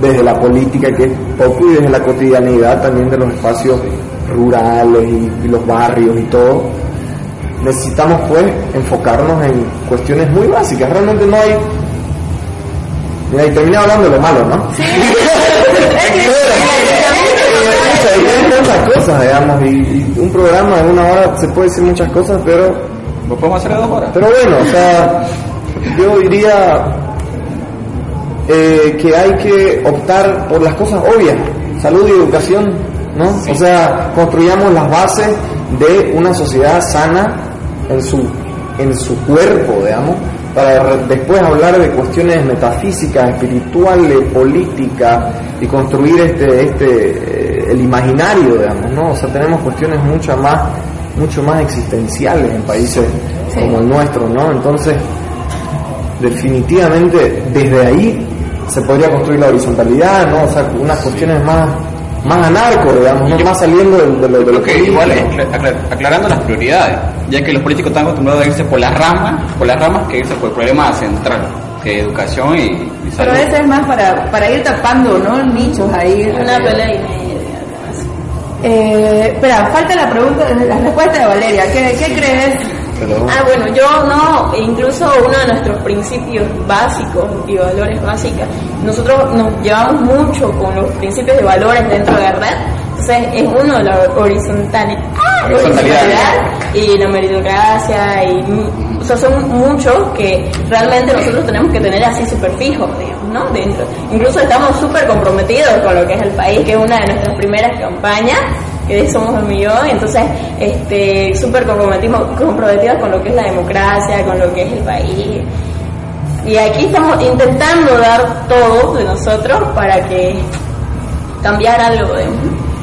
desde la política que es poco y desde la cotidianidad también de los espacios rurales y, y los barrios y todo. Necesitamos pues enfocarnos en cuestiones muy básicas. Realmente no hay... Mira, y terminé hablando de lo malo, ¿no? Hay tantas cosas, digamos, y, y un programa de una hora se puede decir muchas cosas, pero Lo podemos hacer de dos horas. pero bueno, o sea, yo diría eh, que hay que optar por las cosas obvias, salud y educación, ¿no? O sea, construyamos las bases de una sociedad sana en su, en su cuerpo, digamos, para después hablar de cuestiones metafísicas, espirituales, políticas y construir este, este, eh, el imaginario, digamos, ¿no? O sea, tenemos cuestiones mucho más, mucho más existenciales en países Sí. como el nuestro, ¿no? Entonces, definitivamente desde ahí se podría construir la horizontalidad, ¿no? O sea, unas cuestiones más, más anarco, digamos, ¿no? más saliendo de, de lo, de lo que político. igual acla- aclarando las prioridades, ya que los políticos están acostumbrados a irse por las ramas, por las ramas que irse por el problema central, que es educación y, y Pero salud. ese es más para, para ir tapando, ¿no? Nichos ahí. Una Eh, pelea y media. Eh, espera, falta la pregunta, la respuesta de Valeria. ¿Qué, qué crees? Pero Ah, bueno, yo no, incluso uno de nuestros principios básicos y valores básicos, nosotros nos llevamos mucho con los principios de valores dentro de la red, entonces es uno de la horizontal, ¡ah! Horizontalidad. y la meritocracia, y, o sea, son muchos que realmente nosotros tenemos que tener así súper fijos, digamos, ¿no? Dentro. Incluso estamos súper comprometidos con lo que es el país, que es una de nuestras primeras campañas, somos un millón, entonces este súper comprometimos, comprometidos con lo que es la democracia, con lo que es el país. Y aquí estamos intentando dar todo de nosotros para que cambiar algo de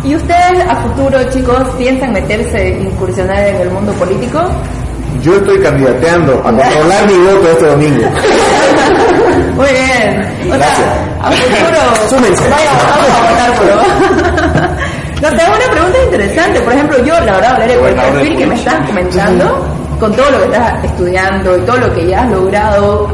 ¿Y ustedes a futuro, chicos, piensan meterse, incursionar en el mundo político? yo estoy candidateando a controlar mi voto este domingo. Muy bien. O Gracias. sea, a futuro. Súmense. Vaya, vamos a votar por No, te hago una pregunta interesante. Por ejemplo, yo, la verdad, Valeria, con el perfil que me estás comentando, con todo lo que estás estudiando y todo lo que ya has logrado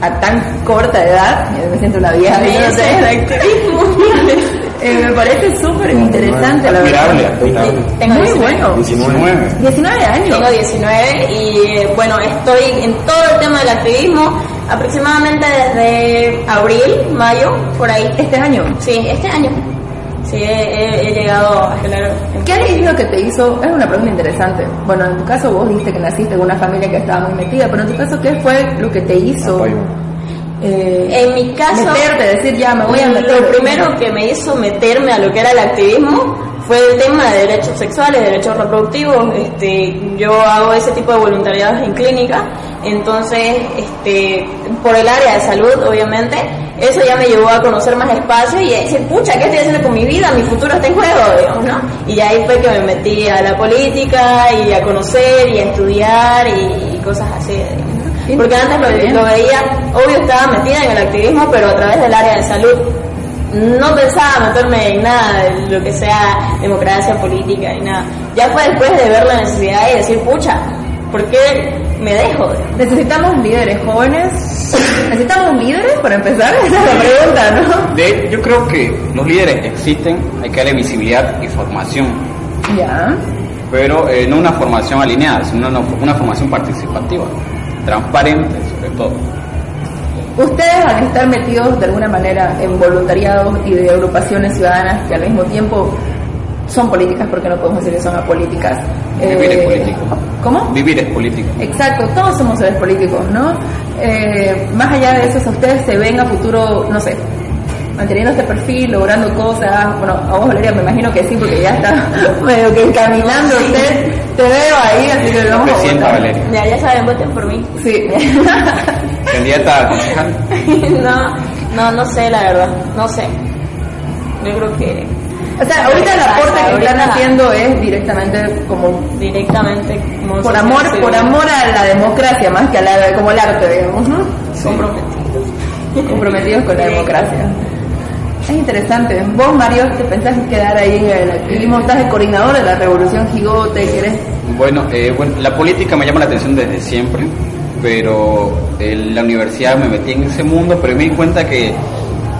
a tan corta edad, yo me siento una vieja, yo no sé, eh, me parece súper interesante, la verdad. Admirable, admirable. Tengo Muy 19. bueno. 19. 19 años. Tengo 19 y eh, bueno, estoy en todo el tema del activismo aproximadamente desde abril, mayo, por ahí. Este año. Sí, este año. Sí, he, he- he llegado a generar... ¿Qué es lo que te hizo? Es una pregunta interesante. Bueno, en tu caso vos dijiste que naciste en una familia que estaba muy metida, pero en tu caso, ¿qué fue lo que te hizo eh, En mi caso, meterte, decir ya me voy a meter? lo primero que me hizo meterme a lo que era el activismo fue el tema de derechos sexuales, derechos reproductivos. Este, yo hago ese tipo de voluntariados en clínica, entonces, este, por el área de salud, obviamente, eso ya me llevó a conocer más espacio y a decir, pucha, ¿qué estoy haciendo con mi vida? Mi futuro está en juego, digamos, ¿no? Y ahí fue que me metí a la política y a conocer y a estudiar y, cosas así, digamos, ¿no? Porque antes lo, lo veía, obvio estaba metida en el activismo, pero a través del área de salud. No pensaba meterme en nada de lo que sea democracia política y nada. Ya fue después de ver la necesidad y decir, pucha, ¿por qué me dejo? Necesitamos líderes jóvenes. Necesitamos líderes para empezar. Esa es la pregunta, ¿no? De- yo creo que los líderes existen, hay que darle visibilidad y formación, Ya. pero eh, no una formación alineada, sino una, una formación participativa, transparente sobre todo. Ustedes van a estar metidos de alguna manera en voluntariados y de agrupaciones ciudadanas que al mismo tiempo son políticas, porque no podemos decir que son apolíticas. Vivir Eh, es político. ¿Cómo? Vivir es político. Exacto, todos somos seres políticos, ¿no? Eh, más allá de eso, a ustedes se ven a futuro, no sé, manteniendo este perfil, logrando cosas. Bueno, a vos, Valeria, me imagino que sí, porque ya está medio que caminando usted. Te veo ahí, así que vamos a votar. Valeria. Ya, ya saben, voten por mí. Sí. Candidata a concejal. no, no, no sé, la verdad, no sé. Yo creo que o sea, ahorita el aporte que están haciendo es directamente como directamente como por amor, por amor a la democracia, más que a la, como el arte, digamos, ¿no? comprometidos. comprometidos con la democracia. Es interesante. Vos, Mario, te pensás quedar ahí en el activismo, estás el coordinador de la Revolución Gigote, ¿querés? Bueno, eh, bueno, la política me llama la atención desde siempre, pero en la universidad me metí en ese mundo, pero me di cuenta que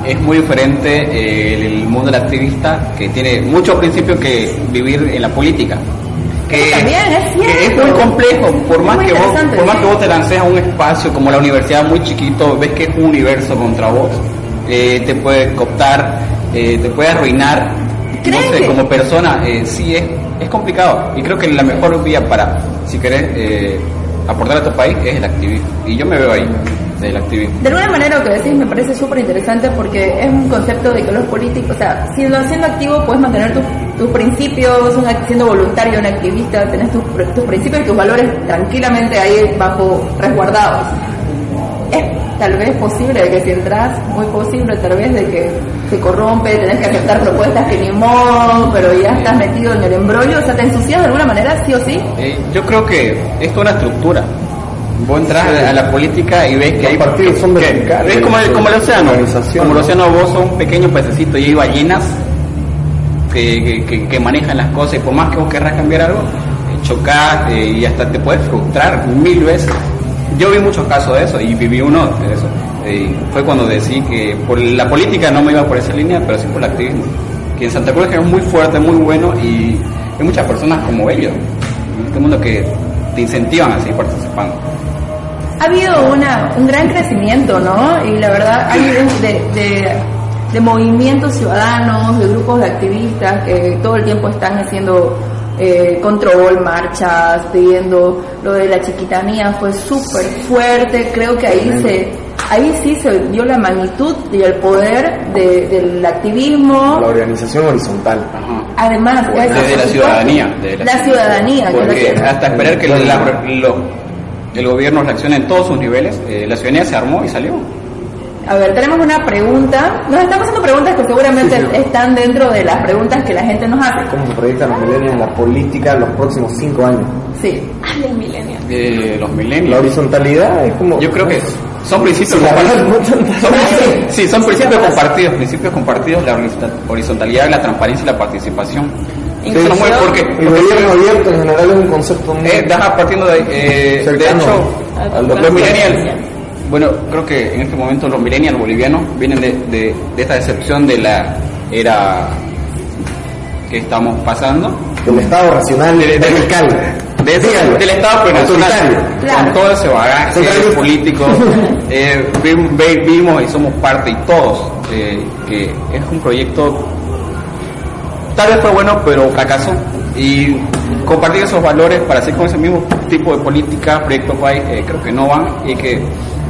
es muy diferente eh, el, mundo del activista, que tiene muchos principios que vivir en la política. Que, También, es que es muy complejo, por más, que vos, por más que vos te lances a un espacio como la universidad muy chiquito, ves que es un universo contra vos, eh, te puede cooptar, eh, te puede arruinar, no ¿Crees sé, como persona, sí es, es complicado. Y creo que la mejor vía para, si querés, aportar a tu país es el activismo. Y yo me veo ahí, del activismo. De alguna manera lo que decís me parece súper interesante porque es un concepto de que los políticos, o sea, siendo, siendo activo puedes mantener tus, tus principios, un siendo voluntario, un activista, tenés tus, tus principios y tus valores tranquilamente ahí bajo resguardados. Es tal vez posible de que si entras, muy posible tal vez de que se corrompe, tenés que aceptar propuestas que ni modo, pero ya estás metido en el embrollo, o sea, te ensucias de alguna manera, sí o sí. Eh, yo creo que esto es una estructura. Vos entras a la, a la política y ves que hay partidos son que- verticales, Es como el, como el océano. Como el ¿no? océano, vos sos un pequeño pececito y hay ballenas que, que, que- que manejan las cosas y por más que vos querrás cambiar algo, eh, chocás eh, y hasta te puedes frustrar mil veces. Yo vi muchos casos de eso y viví uno de eso. Eh, fue cuando decidí que por la política no me iba por esa línea, pero sí por el activismo. Que en Santa Cruz es muy fuerte, muy bueno y hay muchas personas como ellos. En este mundo que te incentivan a seguir participando. Ha habido una, un gran crecimiento, ¿no? Y la verdad hay de, de, de movimientos ciudadanos, de grupos de activistas que todo el tiempo están haciendo eh, control, marchas, pidiendo lo de la chiquitanía, fue súper fuerte, creo que ahí se ahí sí se dio la magnitud y el poder de- del activismo, La organización horizontal. Ajá. además Desde eso, la ciudadanía. de la ciudadanía, que es lo Porque que- hasta esperar que la- lo- el gobierno reaccione en todos sus niveles, eh, la ciudadanía se armó y salió. A ver, tenemos una pregunta. Nos estamos haciendo preguntas que seguramente Sí, sí. están dentro de las preguntas que la gente nos hace. ¿Cómo se proyectan los milenios en la política en los próximos cinco años? Sí. Hablen millennial. Eh, los La milenios. horizontalidad es como... Yo creo que son principios Sí, la compartidos. Son- sí, son principios compartidos, principios compartidos, la horizontal- horizontalidad, la transparencia y la participación. Mueve porque, El gobierno abierto en general es un concepto muy... Eh, partiendo de, eh, de hecho, al los doctor millennials, bueno, creo que en este momento los millennials bolivianos vienen de, de, de esta decepción de la era que estamos pasando, del Estado racional de- de- radical. de ese- Dígalo. del Estado plurinacional. Claro. con todo ese bagaje político, eh, vi- ve- vimos y somos parte y todos, eh, que es un proyecto tal vez fue bueno, pero fracasó. Y compartir esos valores para hacer con ese mismo tipo de política, proyecto país, eh, creo que no van y que es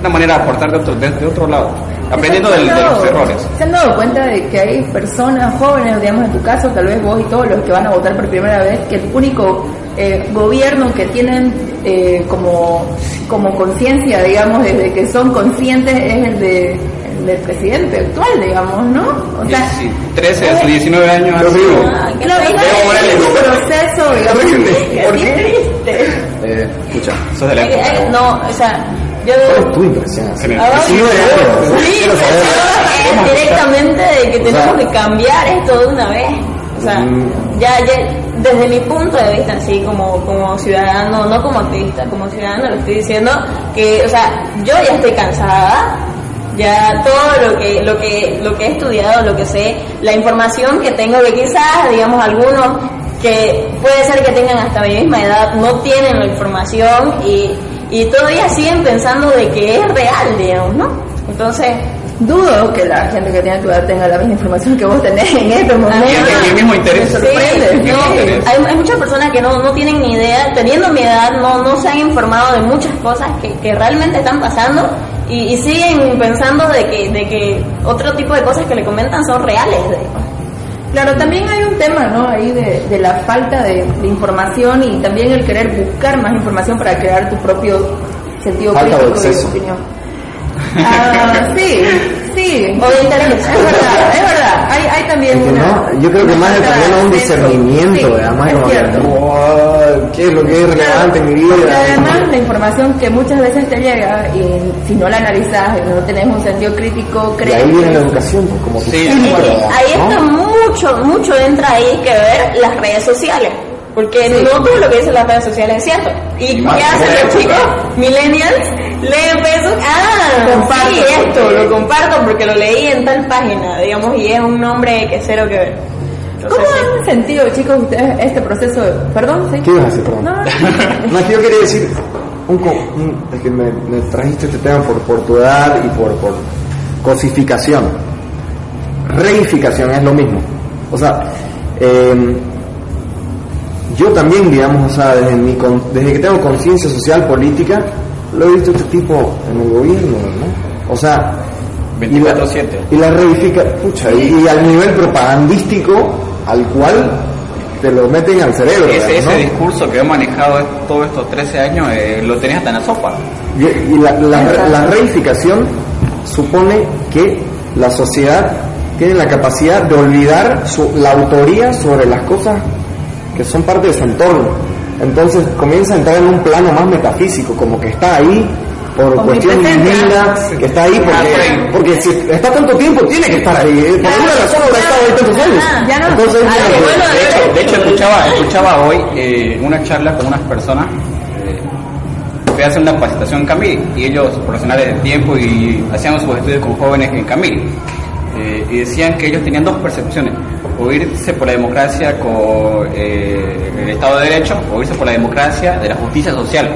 una manera de aportar de otro, de, de otro lado, aprendiendo ¿Se del- han de los errores. ¿Se han dado cuenta de que hay personas jóvenes, digamos en tu caso, tal vez vos y todos los que van a votar por primera vez, que el único eh, gobierno que tienen eh, como, como conciencia, digamos, desde que son conscientes es el de del presidente actual, digamos, ¿no? O sea, Sí, 13 a sus 19 años han sido- Ah, qué no, un proceso, digamos, Qué triste. Eh, escucha, sos de la Eh, eh, época. No, o sea, yo... ¿cuál es tu impresión? así? General. Ahora- 19 años. Sí, Quiero saber. pero es directamente de que O tenemos sea- que cambiar esto de una vez. O sea, Mm. ya, ya, desde mi punto de vista, así como, como ciudadano, no como activista, como ciudadano, lo estoy diciendo, que, o sea, yo ya estoy cansada, ya todo lo que, lo que, lo que he estudiado, lo que sé, la información que tengo, que quizás, digamos, algunos que puede ser que tengan hasta mi misma edad, no tienen la información y, y todavía siguen pensando de que es real, digamos, ¿no? Entonces, dudo que la gente que tiene tu edad tenga la misma información que vos tenés en estos momentos. y el mismo interés. Sí, sorprende. No, hay, hay muchas personas que no, no tienen ni idea, teniendo mi edad, no, no se han informado de muchas cosas que, que realmente están pasando y, y siguen pensando de que, de que otro tipo de cosas que le comentan son reales. de- Claro, también hay un tema, ¿no? Ahí de, de la falta de, de información y también el querer buscar más información para crear tu propio sentido Falta de crítico y exceso. opinión. Ah, sí, sí. O de interés. Es verdad, es verdad. Hay, hay también Es que una. no, yo creo que más de falta también un discernimiento, Sí, además es como que, cierto. "Wow, ¿qué es lo que es relevante en mi Porque vida? además la información que muchas veces te llega y si no la analizas y no tenés un sentido crítico, Y crees ahí viene que- la educación, pues, como tu Sí. Es que ¿no? ahí está mucho, mucho entra ahí que ver las redes sociales. Porque no todo lo que dicen las redes sociales es cierto. ¿Y qué hacen los chicos? Millennials leen Facebook. Ah, Comparto. sí, esto, lo comparto porque lo leí en tal página, digamos, y es un nombre que cero que ver. ¿Cómo sí. han sentido, chicos, ustedes este proceso? de- Perdón, ¿sí? ¿Qué ibas a decir, perdón? No, No, es que yo quería decir, un, un- es que me, me trajiste este tema por, por tu edad y por, por cosificación. Reificación es lo mismo. O sea, eh, yo también, digamos, o sea, desde, mi con- desde que tengo conciencia social, política, lo he visto este tipo en el gobierno, ¿no? O sea, y la- 24/7. Y la reifica, pucha, y, y al nivel propagandístico al cual te lo meten al cerebro. Ese, ¿no? discurso que he manejado todos estos 13 años eh, lo tenías hasta en la sopa. Y, y la, la- la reificación supone que la sociedad tiene la capacidad de olvidar su- la autoría sobre las cosas que son parte de su entorno. Entonces comienza a entrar en un plano más metafísico, como que está ahí por cuestión Omnipresente. divina, que está ahí porque, porque si está tanto tiempo tiene que estar ahí. eh, Por alguna razón habrá estado ahí tantos años. Ah, ya no. Entonces, Ah, bueno, De hecho, de hecho escuchaba, escuchaba hoy eh, una charla con unas personas eh, que hacen una capacitación en Camil y ellos, profesionales de tiempo, y hacían sus estudios con jóvenes en Camil. Eh, y decían que ellos tenían dos percepciones, o irse por la democracia con eh, el Estado de Derecho, o irse por la democracia de la justicia social.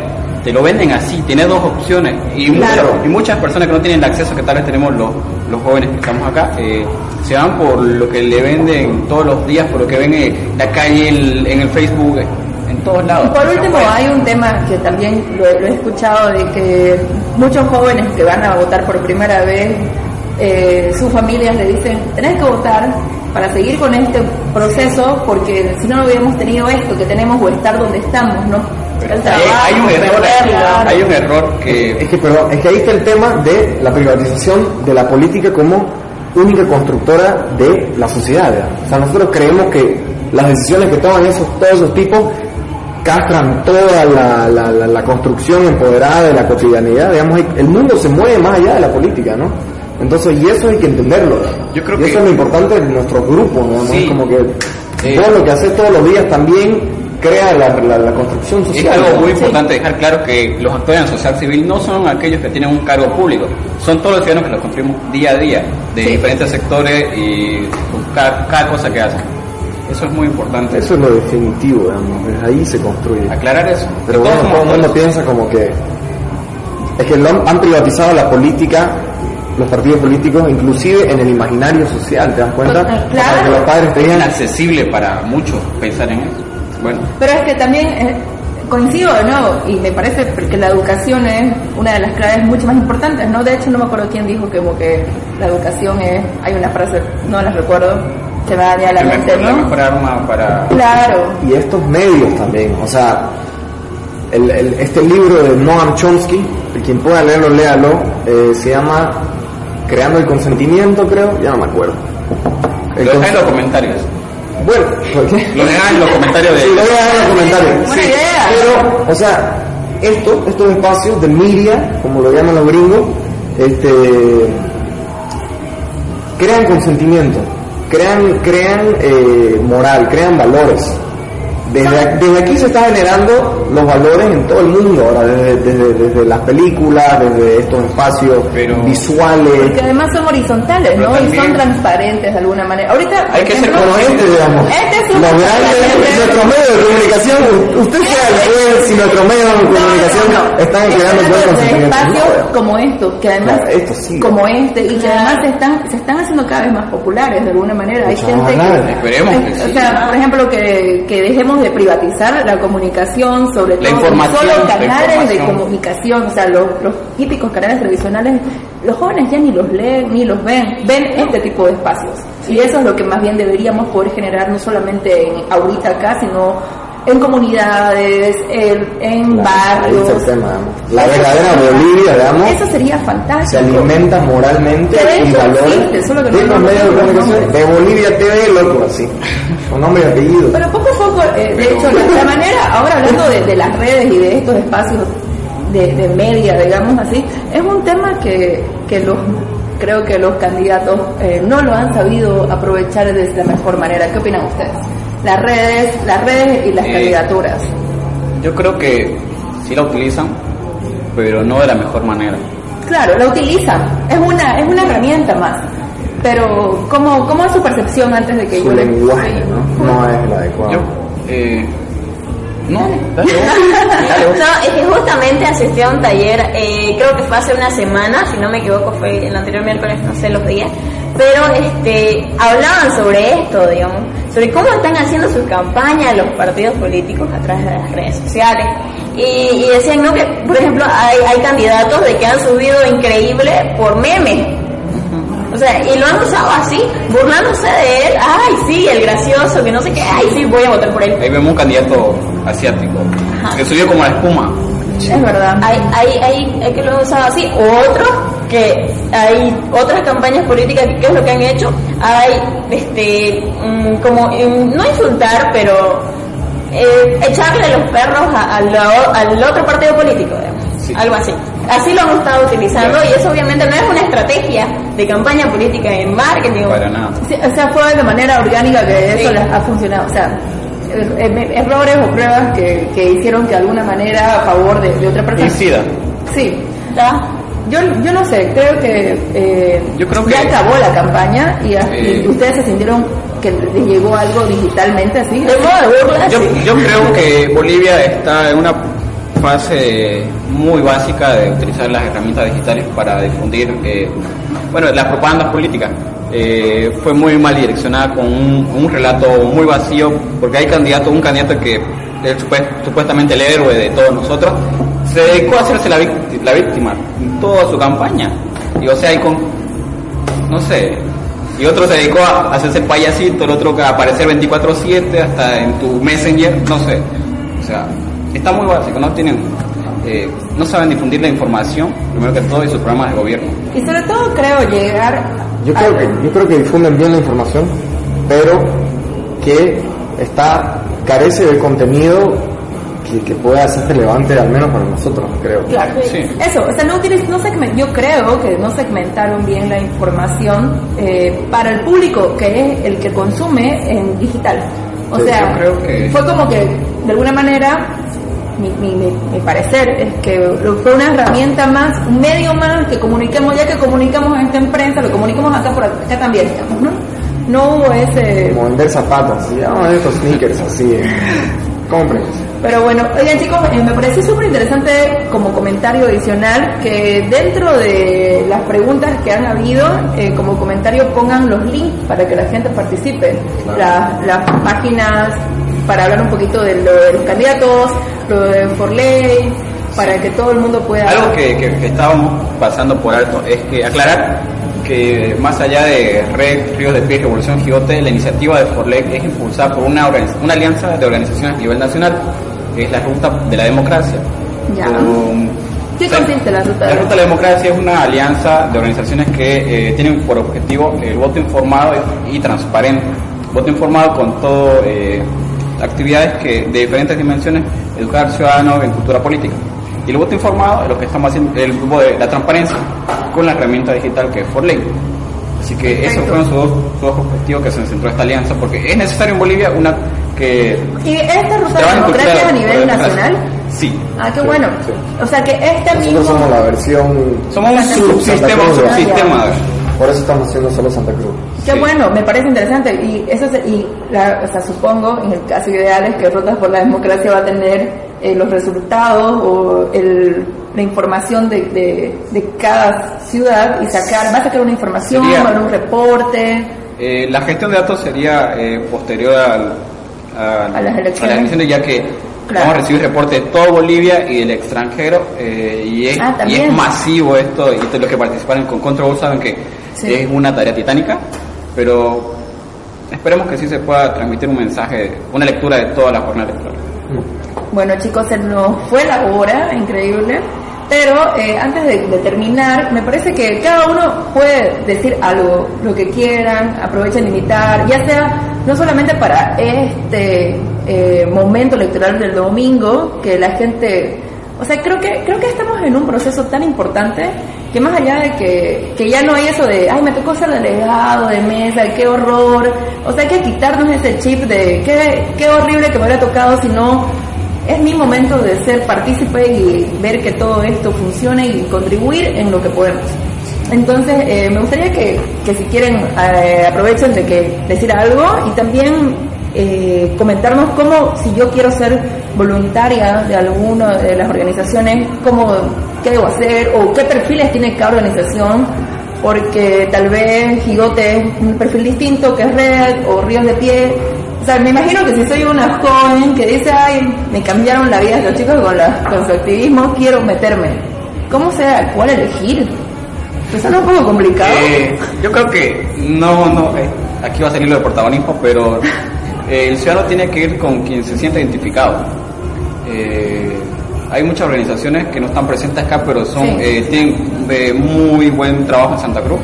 Te lo venden así, tiene dos opciones. Y, muchas, y muchas personas que no tienen el acceso que tal vez tenemos los, los jóvenes que estamos acá, eh, se van por lo que le venden todos los días, por lo que ven en la calle, en, en el Facebook, en todos lados. Y por último, hay un tema que también lo, lo he escuchado de que muchos jóvenes que van a votar por primera vez, eh, sus familias le dicen, tenés que votar para seguir con este proceso porque si no, no hubiéramos tenido esto que tenemos o estar donde estamos, ¿no? Trabajo, hay un error, hay un error que Es que, perdón, es que ahí está el tema de la privatización de la política como única constructora de la sociedad. ¿verdad? O sea, nosotros creemos que las decisiones que toman esos, todos esos tipos castran toda la, la- la- la construcción empoderada de la cotidianidad. Digamos, el mundo se mueve más allá de la política, ¿no? Entonces, y eso hay que entenderlo. Yo creo y eso que- es lo importante de nuestros grupos, ¿no? Sí. Es como que Eh, todo lo que haces todos los días también crea la, la- la construcción Es social. algo ¿no? muy importante dejar claro que los actores en la sociedad civil no son aquellos que tienen un cargo público, son todos los ciudadanos que los construimos día a día, de diferentes sectores y cada, cada cosa que hacen. Eso es muy importante. Eso es lo definitivo, digamos, ahí se construye. Aclarar eso. Pero bueno, todo el mundo piensa como que es que lo han, han privatizado la política, los partidos políticos, inclusive en el imaginario social, ¿te das cuenta? Pues, claro. que los padres te Es digan, inaccesible para muchos pensar en eso. Bueno, Pero es que también eh, coincido nuevo y me parece que la educación es una de las claves mucho más importantes, ¿no? De hecho no me acuerdo quién dijo que como que la educación es, hay una frase, no la recuerdo, se me daña la la mente, la ¿no? mejor arma para... Claro, y estos medios también, o sea, el- el- este libro de Noam Chomsky, quien pueda leerlo, léalo, eh, se llama Creando el consentimiento, creo, ya no me acuerdo. El Lo dejan en los comentarios. Bueno, ¿por qué? Lo dejan en los comentarios de... Sí, lo en los comentarios. Sí, idea. Pero, o sea, esto, estos espacios de media, como lo llaman los gringos, este, crean consentimiento, crean, crean eh, moral, crean valores. Desde, desde aquí se está generando los valores en todo el mundo, ahora desde, desde, desde las películas, desde estos espacios Pero- visuales. que además son horizontales, Pero ¿no? Y son transparentes de alguna manera. Ahorita, Hay que ser ejemplo, Como este, digamos. Este es un- Los grandes, nuestros medios de comunicación, usted sea el juez si nuestros medios de comunicación No, no, no. están Estoy creando consentimiento. espacios No, como esto, que además, Claro, esto sí. como este, y que además se están, se están haciendo cada vez más populares de alguna manera. Hay gente que. Esperemos que o sí. sea, por ejemplo, que, que dejemos de privatizar la comunicación, sobre La todo información, solo canales de comunicación, o sea, los, los típicos canales tradicionales, los jóvenes ya ni los leen ni los ven, ven este tipo de espacios. Y eso es lo que más bien deberíamos poder generar, no solamente en, ahorita acá, sino en comunidades, en, en Ahí barrios. tema. La verdadera Bolivia, digamos, Eso sería fantástico. se alimenta moralmente y valores existe, solo que no de de comunicación de Bolivia TV, loco, así, con nombre y apellido. Pero poco a poco, eh, de hecho, la, la manera, ahora hablando de, de las redes y de estos espacios de, de media, digamos así, es un tema que, que los creo que los candidatos eh, no lo han sabido aprovechar de la mejor manera. ¿Qué opinan ustedes? Las redes, las redes y las Eh, candidaturas. Yo creo que sí la utilizan, pero no de la mejor manera. Claro, la utilizan, es una, es una herramienta más. Pero, ¿cómo, ¿cómo es su percepción antes de que Su yo le- lenguaje, ¿no? No es el adecuado. Yo, eh, no, dale, dale vos. No, es que justamente asistí a un taller, eh, creo que fue hace una semana, si no me equivoco fue el anterior miércoles, no sé los días, pero este hablaban sobre esto, digamos, sobre cómo están haciendo sus campañas los partidos políticos a través de las redes sociales. Y, y decían, ¿no? Que, por ejemplo, hay, hay candidatos de que han subido increíble por memes. O sea, y lo han usado así, burlándose de él. Ay, sí, el gracioso, que no sé qué. Ay, sí, voy a votar por él. Ahí vemos un candidato asiático que subió como la espuma. Es verdad. Hay, hay, hay, hay que lo han usado así. Otros que hay otras campañas políticas que ¿qué es lo que han hecho. Hay, este, mm, como, mm, no insultar, pero eh, echarle los perros a- al al otro partido político, digamos. Sí. Algo así. Así lo han estado utilizando y eso obviamente no es una estrategia de campaña política en marketing. o- Para nada. Sí, o sea, fue de manera orgánica que eso les ha funcionado. O sea, errores o pruebas que, que hicieron que de alguna manera a favor de, de otra persona. Y SIDA. Sí. ¿verdad? yo, yo no sé, creo que, eh, Yo creo ya acabó la campaña y, Eh. ustedes se sintieron que les llegó algo digitalmente así. De modo de burla, Yo, yo creo que Bolivia está en una fase muy básica de utilizar las herramientas digitales para difundir, eh, bueno, las propagandas políticas. Eh, fue muy mal direccionada con un, un relato muy vacío, porque hay candidato, un candidato que es supuestamente el héroe de todos nosotros, se dedicó a hacerse la, vícti- la víctima en toda su campaña. Y o sea, y con, no sé, y otro se dedicó a hacerse payasito, el otro a aparecer 24/7 hasta en tu messenger, no sé. O sea, está muy básico, no tienen, eh, no saben difundir la información, primero que todo, y sus programas de gobierno. Y sobre todo creo llegar Yo creo, que, yo creo que difunden bien la información, pero que está carece de contenido que, que pueda ser relevante al menos para nosotros, creo. Claro, Sí. eso, o sea, no, no segmen- yo creo que no segmentaron bien la información eh, para el público que es el que consume en digital. O Sí, sea, yo creo que- fue como que de alguna manera, mi, mi, mi- mi parecer es que fue una herramienta más, un medio más que comuniquemos, ya que comunicamos esto en prensa, lo comunicamos acá por acá también, digamos, ¿no? No hubo ese Como vender zapatos, así, ah, estos sneakers así, eh, compren. Pero bueno, oigan chicos, eh, me pareció súper interesante como comentario adicional que dentro de las preguntas que han habido, eh, como comentario pongan los links para que la gente participe. La- las páginas para hablar un poquito de lo de los candidatos, lo de Forley, para que todo el mundo pueda... Algo que, que- que estábamos pasando por alto es que aclarar que más allá de Red, Ríos de Pie Revolución Gigote, la iniciativa de Forlec es impulsada por una, una alianza de organizaciones a nivel nacional, que es la Ruta de la Democracia. Ya. ¿Qué consiste la Ruta de La la- Ruta de la Democracia es una alianza de organizaciones que eh, tienen por objetivo el voto informado y, y transparente. Voto informado con todo eh, actividades que de diferentes dimensiones, educar al ciudadano en cultura política. Y el voto informado es lo que estamos haciendo, el grupo de la transparencia, con la herramienta digital que es Forley. Así que esos fueron sus dos, sus dos objetivos que se centró esta alianza, porque es necesario en Bolivia una que ¿Y esta Ruta de Democracia a nivel nacional? Sí. Ah, qué Sí, bueno. sí. O sea que este Nosotros mismo... somos la versión... Somos un subsistema, un subsistema. Por eso estamos haciendo solo Santa Cruz. Qué Sí. bueno, me parece interesante y eso se- y la- o sea, supongo en el caso ideal es que Rutas por la Democracia va a tener eh, los resultados o el, la información de, de, de cada ciudad y sacar, va a sacar una información, Sería- va a haber un reporte. Eh, la gestión de datos sería eh, posterior al- al- A las elecciones. elecciones, ya que Claro. vamos a recibir reportes de toda Bolivia y del extranjero y, es, Ah, y es masivo esto y todos los que participaron con Control saben que Sí. es una tarea titánica, pero esperemos que sí se pueda transmitir un mensaje, una lectura de toda la jornada electoral. Bueno chicos, se nos fue la hora, increíble. Pero eh, antes de, de terminar, me parece que cada uno puede decir algo, lo que quieran, aprovechen de imitar, ya sea no solamente para este eh, momento electoral del domingo, que la gente, o sea, creo que creo que estamos en un proceso tan importante que más allá de que, que ya no hay eso de, ay, me tocó ser delegado de mesa, qué horror, o sea, hay que quitarnos ese chip de qué, qué horrible que me hubiera tocado si no es mi momento de ser partícipe y ver que todo esto funcione y contribuir en lo que podemos. Entonces, eh, me gustaría que, que si quieren eh, aprovechen de que decir algo y también eh, comentarnos cómo, si yo quiero ser voluntaria de alguna de las organizaciones, cómo, qué debo hacer o qué perfiles tiene cada organización, porque tal vez Gigote es un perfil distinto que es Red o Ríos de Pie, o sea, me imagino que si soy una joven que dice, ay, me cambiaron la vida los chicos con, la, con su activismo, quiero meterme. ¿Cómo sea? ¿Cuál elegir? Pues suena un poco complicado. Eh, yo creo que no, no, eh, aquí va a salir lo de protagonismo, pero eh, el ciudadano tiene que ir con quien se sienta identificado. Eh, hay muchas organizaciones que no están presentes acá, pero son Sí. eh, tienen eh, muy buen trabajo en Santa Cruz,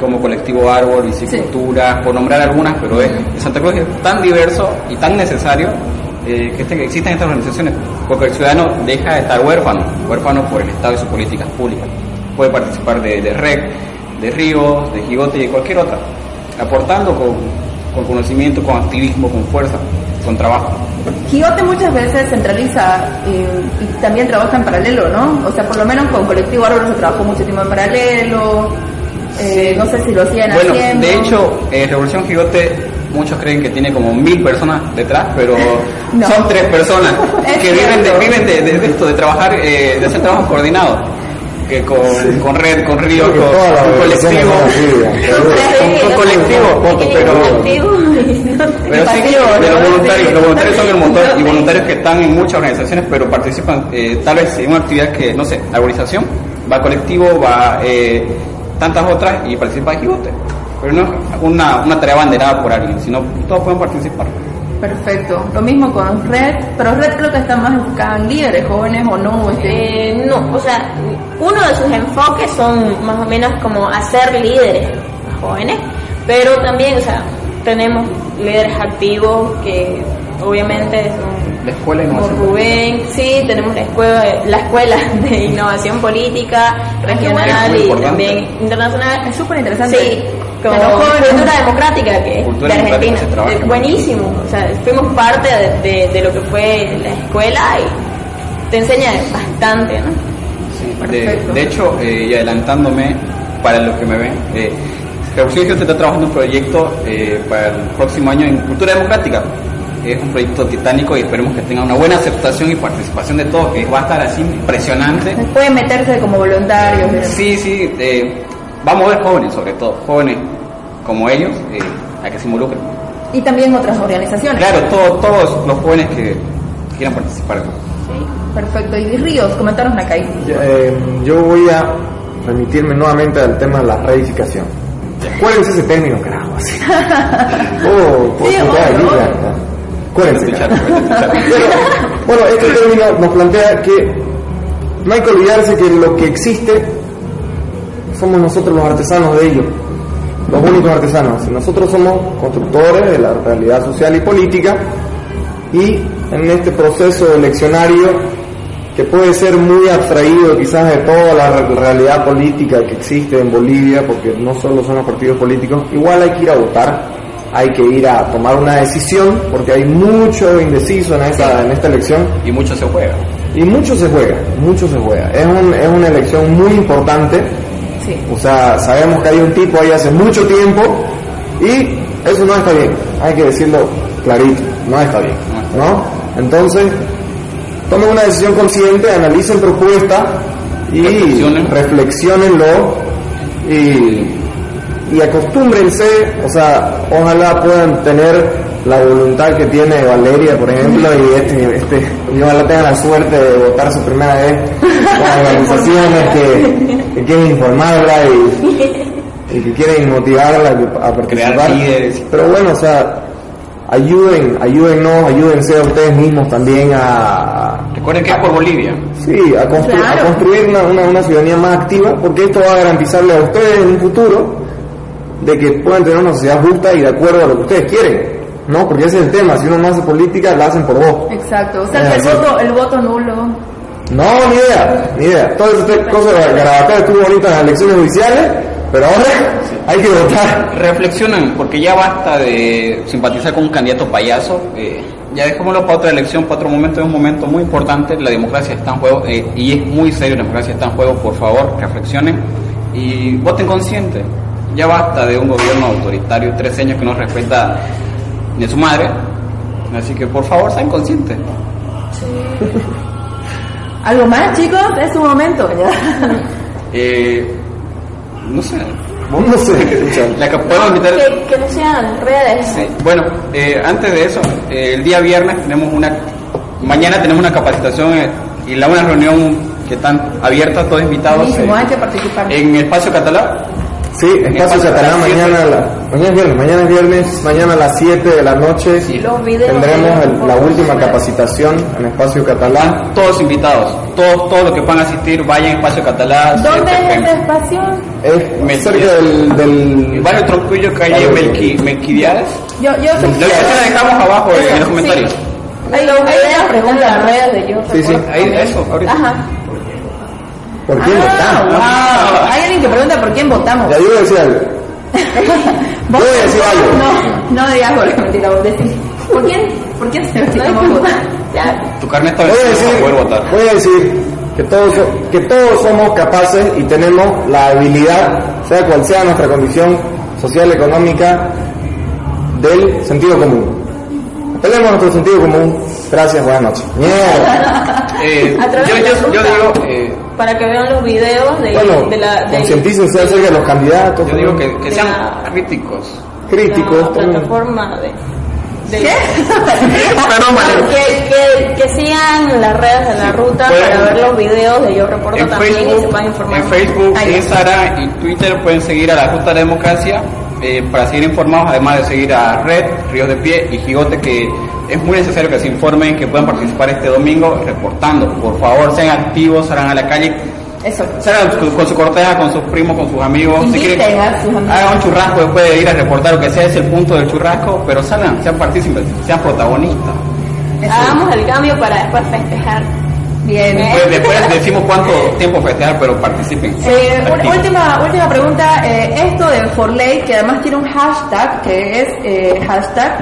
como Colectivo Árbol, Bicicultura, por nombrar algunas, pero es, Santa Cruz es tan diverso y tan necesario eh, que, este- que existan estas organizaciones, porque el ciudadano deja de estar huérfano, huérfano por el Estado y sus políticas públicas. Puede participar de, de REC, de Ríos, de Gigote y de cualquier otra, aportando con, con conocimiento, con activismo, con fuerza, con trabajo. Gigote muchas veces centraliza eh, y también trabaja en paralelo, ¿no? O sea, por lo menos con Colectivo Árbol se trabajó mucho tiempo en paralelo, eh, no sé si lo hacían Bueno, haciendo. de hecho, eh, Revolución Gigote, muchos creen que tiene como mil personas detrás, pero No. son tres personas Es que viven, de, viven de, de- de esto, de trabajar, eh, de hacer trabajo coordinado. Que con, con red, con río, con, con colectivo, con, colectivo, pero, pero sí, Pasivo, de los voluntarios, los voluntarios son el montón y voluntarios que están en muchas organizaciones, pero participan eh, tal vez en una actividad que, no sé, arborización, va colectivo, va eh, tantas otras y participa de Gigote. Pero no es una, una tarea banderada por alguien, sino todos pueden participar. Perfecto. Lo mismo con Red, pero Red creo que está más enfocada en líderes jóvenes o no. Este, Eh, no, o sea, uno de sus enfoques son más o menos como hacer líderes jóvenes, pero también, o sea, tenemos líderes activos que obviamente son La escuela de como innovación. Rubén, sí, tenemos la escuela, la escuela de innovación política regional y importante. también internacional. es súper interesante. Sí, jóvenes. cultura democrática que Cultura de Argentina. se buenísimo, o sea, fuimos parte de, de- de lo que fue la escuela y te enseña bastante, ¿no? Sí, de, de hecho, eh, y adelantándome para los que me ven, eh, Revolución Gigote está trabajando un proyecto eh, para el próximo año en cultura democrática. Es un proyecto titánico y esperemos que tenga una buena aceptación y participación de todos, que va a estar así impresionante. Pueden meterse como voluntarios. miren. Sí, sí, eh, vamos a ver jóvenes, sobre todo, jóvenes como ellos, eh, a que se involucren. Y también otras organizaciones. Claro, todos, todos los jóvenes que quieran participar. Perfecto. Y Ríos, comentaros Nakai. Eh, yo voy a remitirme nuevamente al tema de la reedificación. Acuérdense ese término, carajo. Así. Oh, por Sí. Acuérdense. Bueno, este término nos plantea que no hay que olvidarse que lo que existe somos nosotros los artesanos de ello, los únicos artesanos. Nosotros somos constructores de la realidad social y política y en este proceso eleccionario que puede ser muy abstraído quizás de toda la re- realidad política que existe en Bolivia, porque no solo son los partidos políticos, igual hay que ir a votar, hay que ir a tomar una decisión, porque hay mucho indeciso en esta, en esta elección Y mucho se juega. y mucho se juega, mucho se juega. Es, un- es una elección muy importante. Sí. O sea, sabemos que hay un tipo ahí hace mucho tiempo y eso no está bien. Hay que decirlo clarito, no está bien. ¿No? Entonces, tomen una decisión consciente, analicen propuestas y Reflexionen. reflexionenlo y, y acostúmbrense, o sea, ojalá puedan tener la voluntad que tiene Valeria, por ejemplo, y este, este, y ojalá tengan la suerte de votar su primera vez con organizaciones que, que quieren informarla y, y que quieren motivarla a participar. Crear líderes. Pero bueno, o sea, ayuden, ayúdennos, ayúdense a ustedes mismos también a, Recuerden que es por Bolivia. Sí, a, constru- Claro. a construir una, una, una ciudadanía más activa, porque esto va a garantizarle a ustedes en un futuro de que puedan tener una sociedad justa y de acuerdo a lo que ustedes quieren. ¿No? Porque ese es el tema, si uno no hace política, la hacen por vos. Exacto. O sea, Es que el así. voto, el voto nulo. No, ni idea, ni idea. Todas estas cosas de estuvo bonita en las elecciones judiciales, pero ahora hay que votar. Reflexionen, porque ya basta de simpatizar con un candidato payaso. eh, ya dejémoslo para otra elección, para otro momento. Es un momento muy importante. La democracia está en juego eh, y es muy serio. La democracia está en juego. Por favor, reflexionen y voten consciente. Ya basta de un gobierno autoritario, tres años que no respeta ni a su madre. Así que por favor, sean conscientes. ¿Algo más, chicos? Es su momento. Eh, no sé. No sé, La que puedo invitar. Que, que no sean redes. Sí. Bueno, eh, antes de eso, eh, el día viernes tenemos una, mañana tenemos una capacitación eh, y la una reunión que están abiertas, todos invitados Buenísimo, eh, hay que participar. en Espacio Catalán. Sí, espacio catalán mañana, a la- mañana es viernes, mañana es viernes, mañana a las 7 de la noche Sí. Los videos tendremos el- la última capacitación en espacio catalán. Están todos invitados, todos, todos los que puedan asistir, vayan a Espacio Catalán. ¿Dónde es este espacio? Es cerca del, del Barrio Troncuyo, calle Melqui, Melquidiades. Yo, yo La dirección la dejamos abajo en los comentarios. Videos pregunta. en las redes de yo. Sí, sí. Ahí, eso, ahorita. Ajá. ¿Por quién Ah, votamos? wow. Hay alguien que pregunta por quién votamos. Ya yo voy a decir algo. Vos- Voy a decir algo. No, no digas goles, mentira, vos decís. ¿Por quién? ¿Por quién se votar? Ya, Tu carnet está Voy a vencida decir, para poder votar. voy a decir que todos, que todos somos capaces y tenemos la habilidad, sea cual sea nuestra condición social, económica, del sentido común. Apelemos a nuestro sentido común. Gracias, buenas noches. Mierda. Eh, yo, yo- yo digo, eh, para que vean los videos de, Bueno, de la de, concientícense acerca de los candidatos. yo digo que, sean la- críticos. críticos. la también. plataforma de, de ¿Qué? Que, que, que sigan las redes de la ruta Pueden- para ver los videos de Yo Reporto también y se Facebook, puedan informar. en Facebook. Instagram y Twitter pueden seguir a la Ruta de la Democracia eh, para seguir informados, además de seguir a Red, Ríos de Pie y Gigote, que es muy necesario que se informen, que puedan participar este domingo reportando. Por favor, sean activos, salgan a la calle, Eso. salgan con, con su corteja, con sus primos, con sus amigos. A sus amigos. Hagan un churrasco después de ir a reportar, lo que sea, es el punto del churrasco, pero salgan, sean partícipes, sean protagonistas. Hagamos el cambio para después festejar. Bien. Después, después decimos cuánto tiempo festejar, pero participen. Eh, última, última pregunta. eh, esto de Forley, que además tiene un hashtag, que es eh, hashtag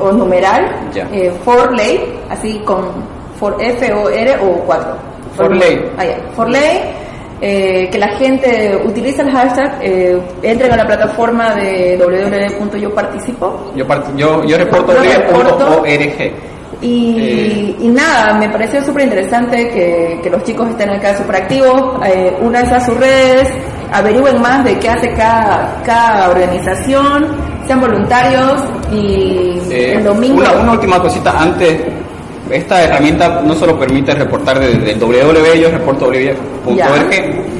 o numeral, Ya. eh, Forley, así con for, F-O-R o 4. Forley. Ah. Forley, eh, que la gente utiliza el hashtag, eh, entren a la plataforma de www.yoparticipo. Yo, part- yo, yo reporto Yo reporto. Y, Eh. y nada, me pareció súper interesante que, que los chicos estén acá súper activos, eh, únanse a sus redes, averigüen más de qué hace cada, cada organización, sean voluntarios y Eh, el domingo... una, una última cosita antes. Esta herramienta no solo permite reportar desde el www, yo reporto www.org,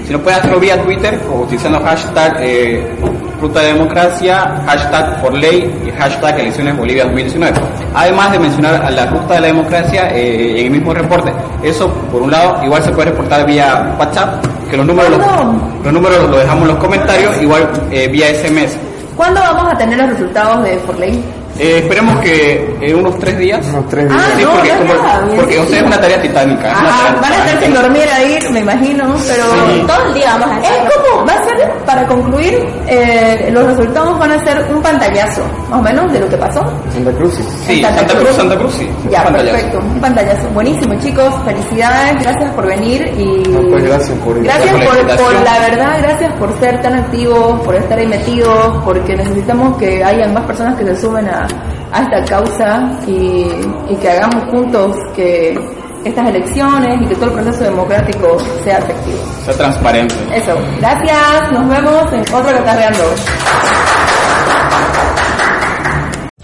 sino puede hacerlo vía Twitter o utilizando hashtag eh, Ruta de Democracia, hashtag por ley y hashtag Elecciones Bolivia 2019. Además de mencionar a la Ruta de la Democracia eh, en el mismo reporte. Eso, por un lado, igual se puede reportar vía WhatsApp, que los números, los, los números los dejamos en los comentarios, igual eh, vía SMS. ¿Cuándo vamos a tener los resultados de Forley? Eh, esperemos que en unos tres días. Unos tres Ah, días. Sí, no, porque, como- porque o sea, es una tarea titánica. es una Ah, tarea van a estar sin dormir ahí, me imagino, pero... Sí. Todo el día vamos a Es hacerlo. como, va a para concluir, eh, los resultados van a ser un pantallazo, más o menos, de lo que pasó. Santa Cruz. Sí, Santa Cruz, Santa Cruz, sí. Ya, Pantallazo. perfecto, un pantallazo. Buenísimo, chicos, felicidades, gracias por venir y... No, pues, gracias por Gracias por la por, invitación. por la verdad, gracias por ser tan activos, por estar ahí metidos, porque necesitamos que hayan más personas que se sumen a, a esta causa y, y que hagamos juntos que estas elecciones y que todo el proceso democrático sea efectivo. Sea transparente. Eso, gracias, nos vemos en otro Catarreando.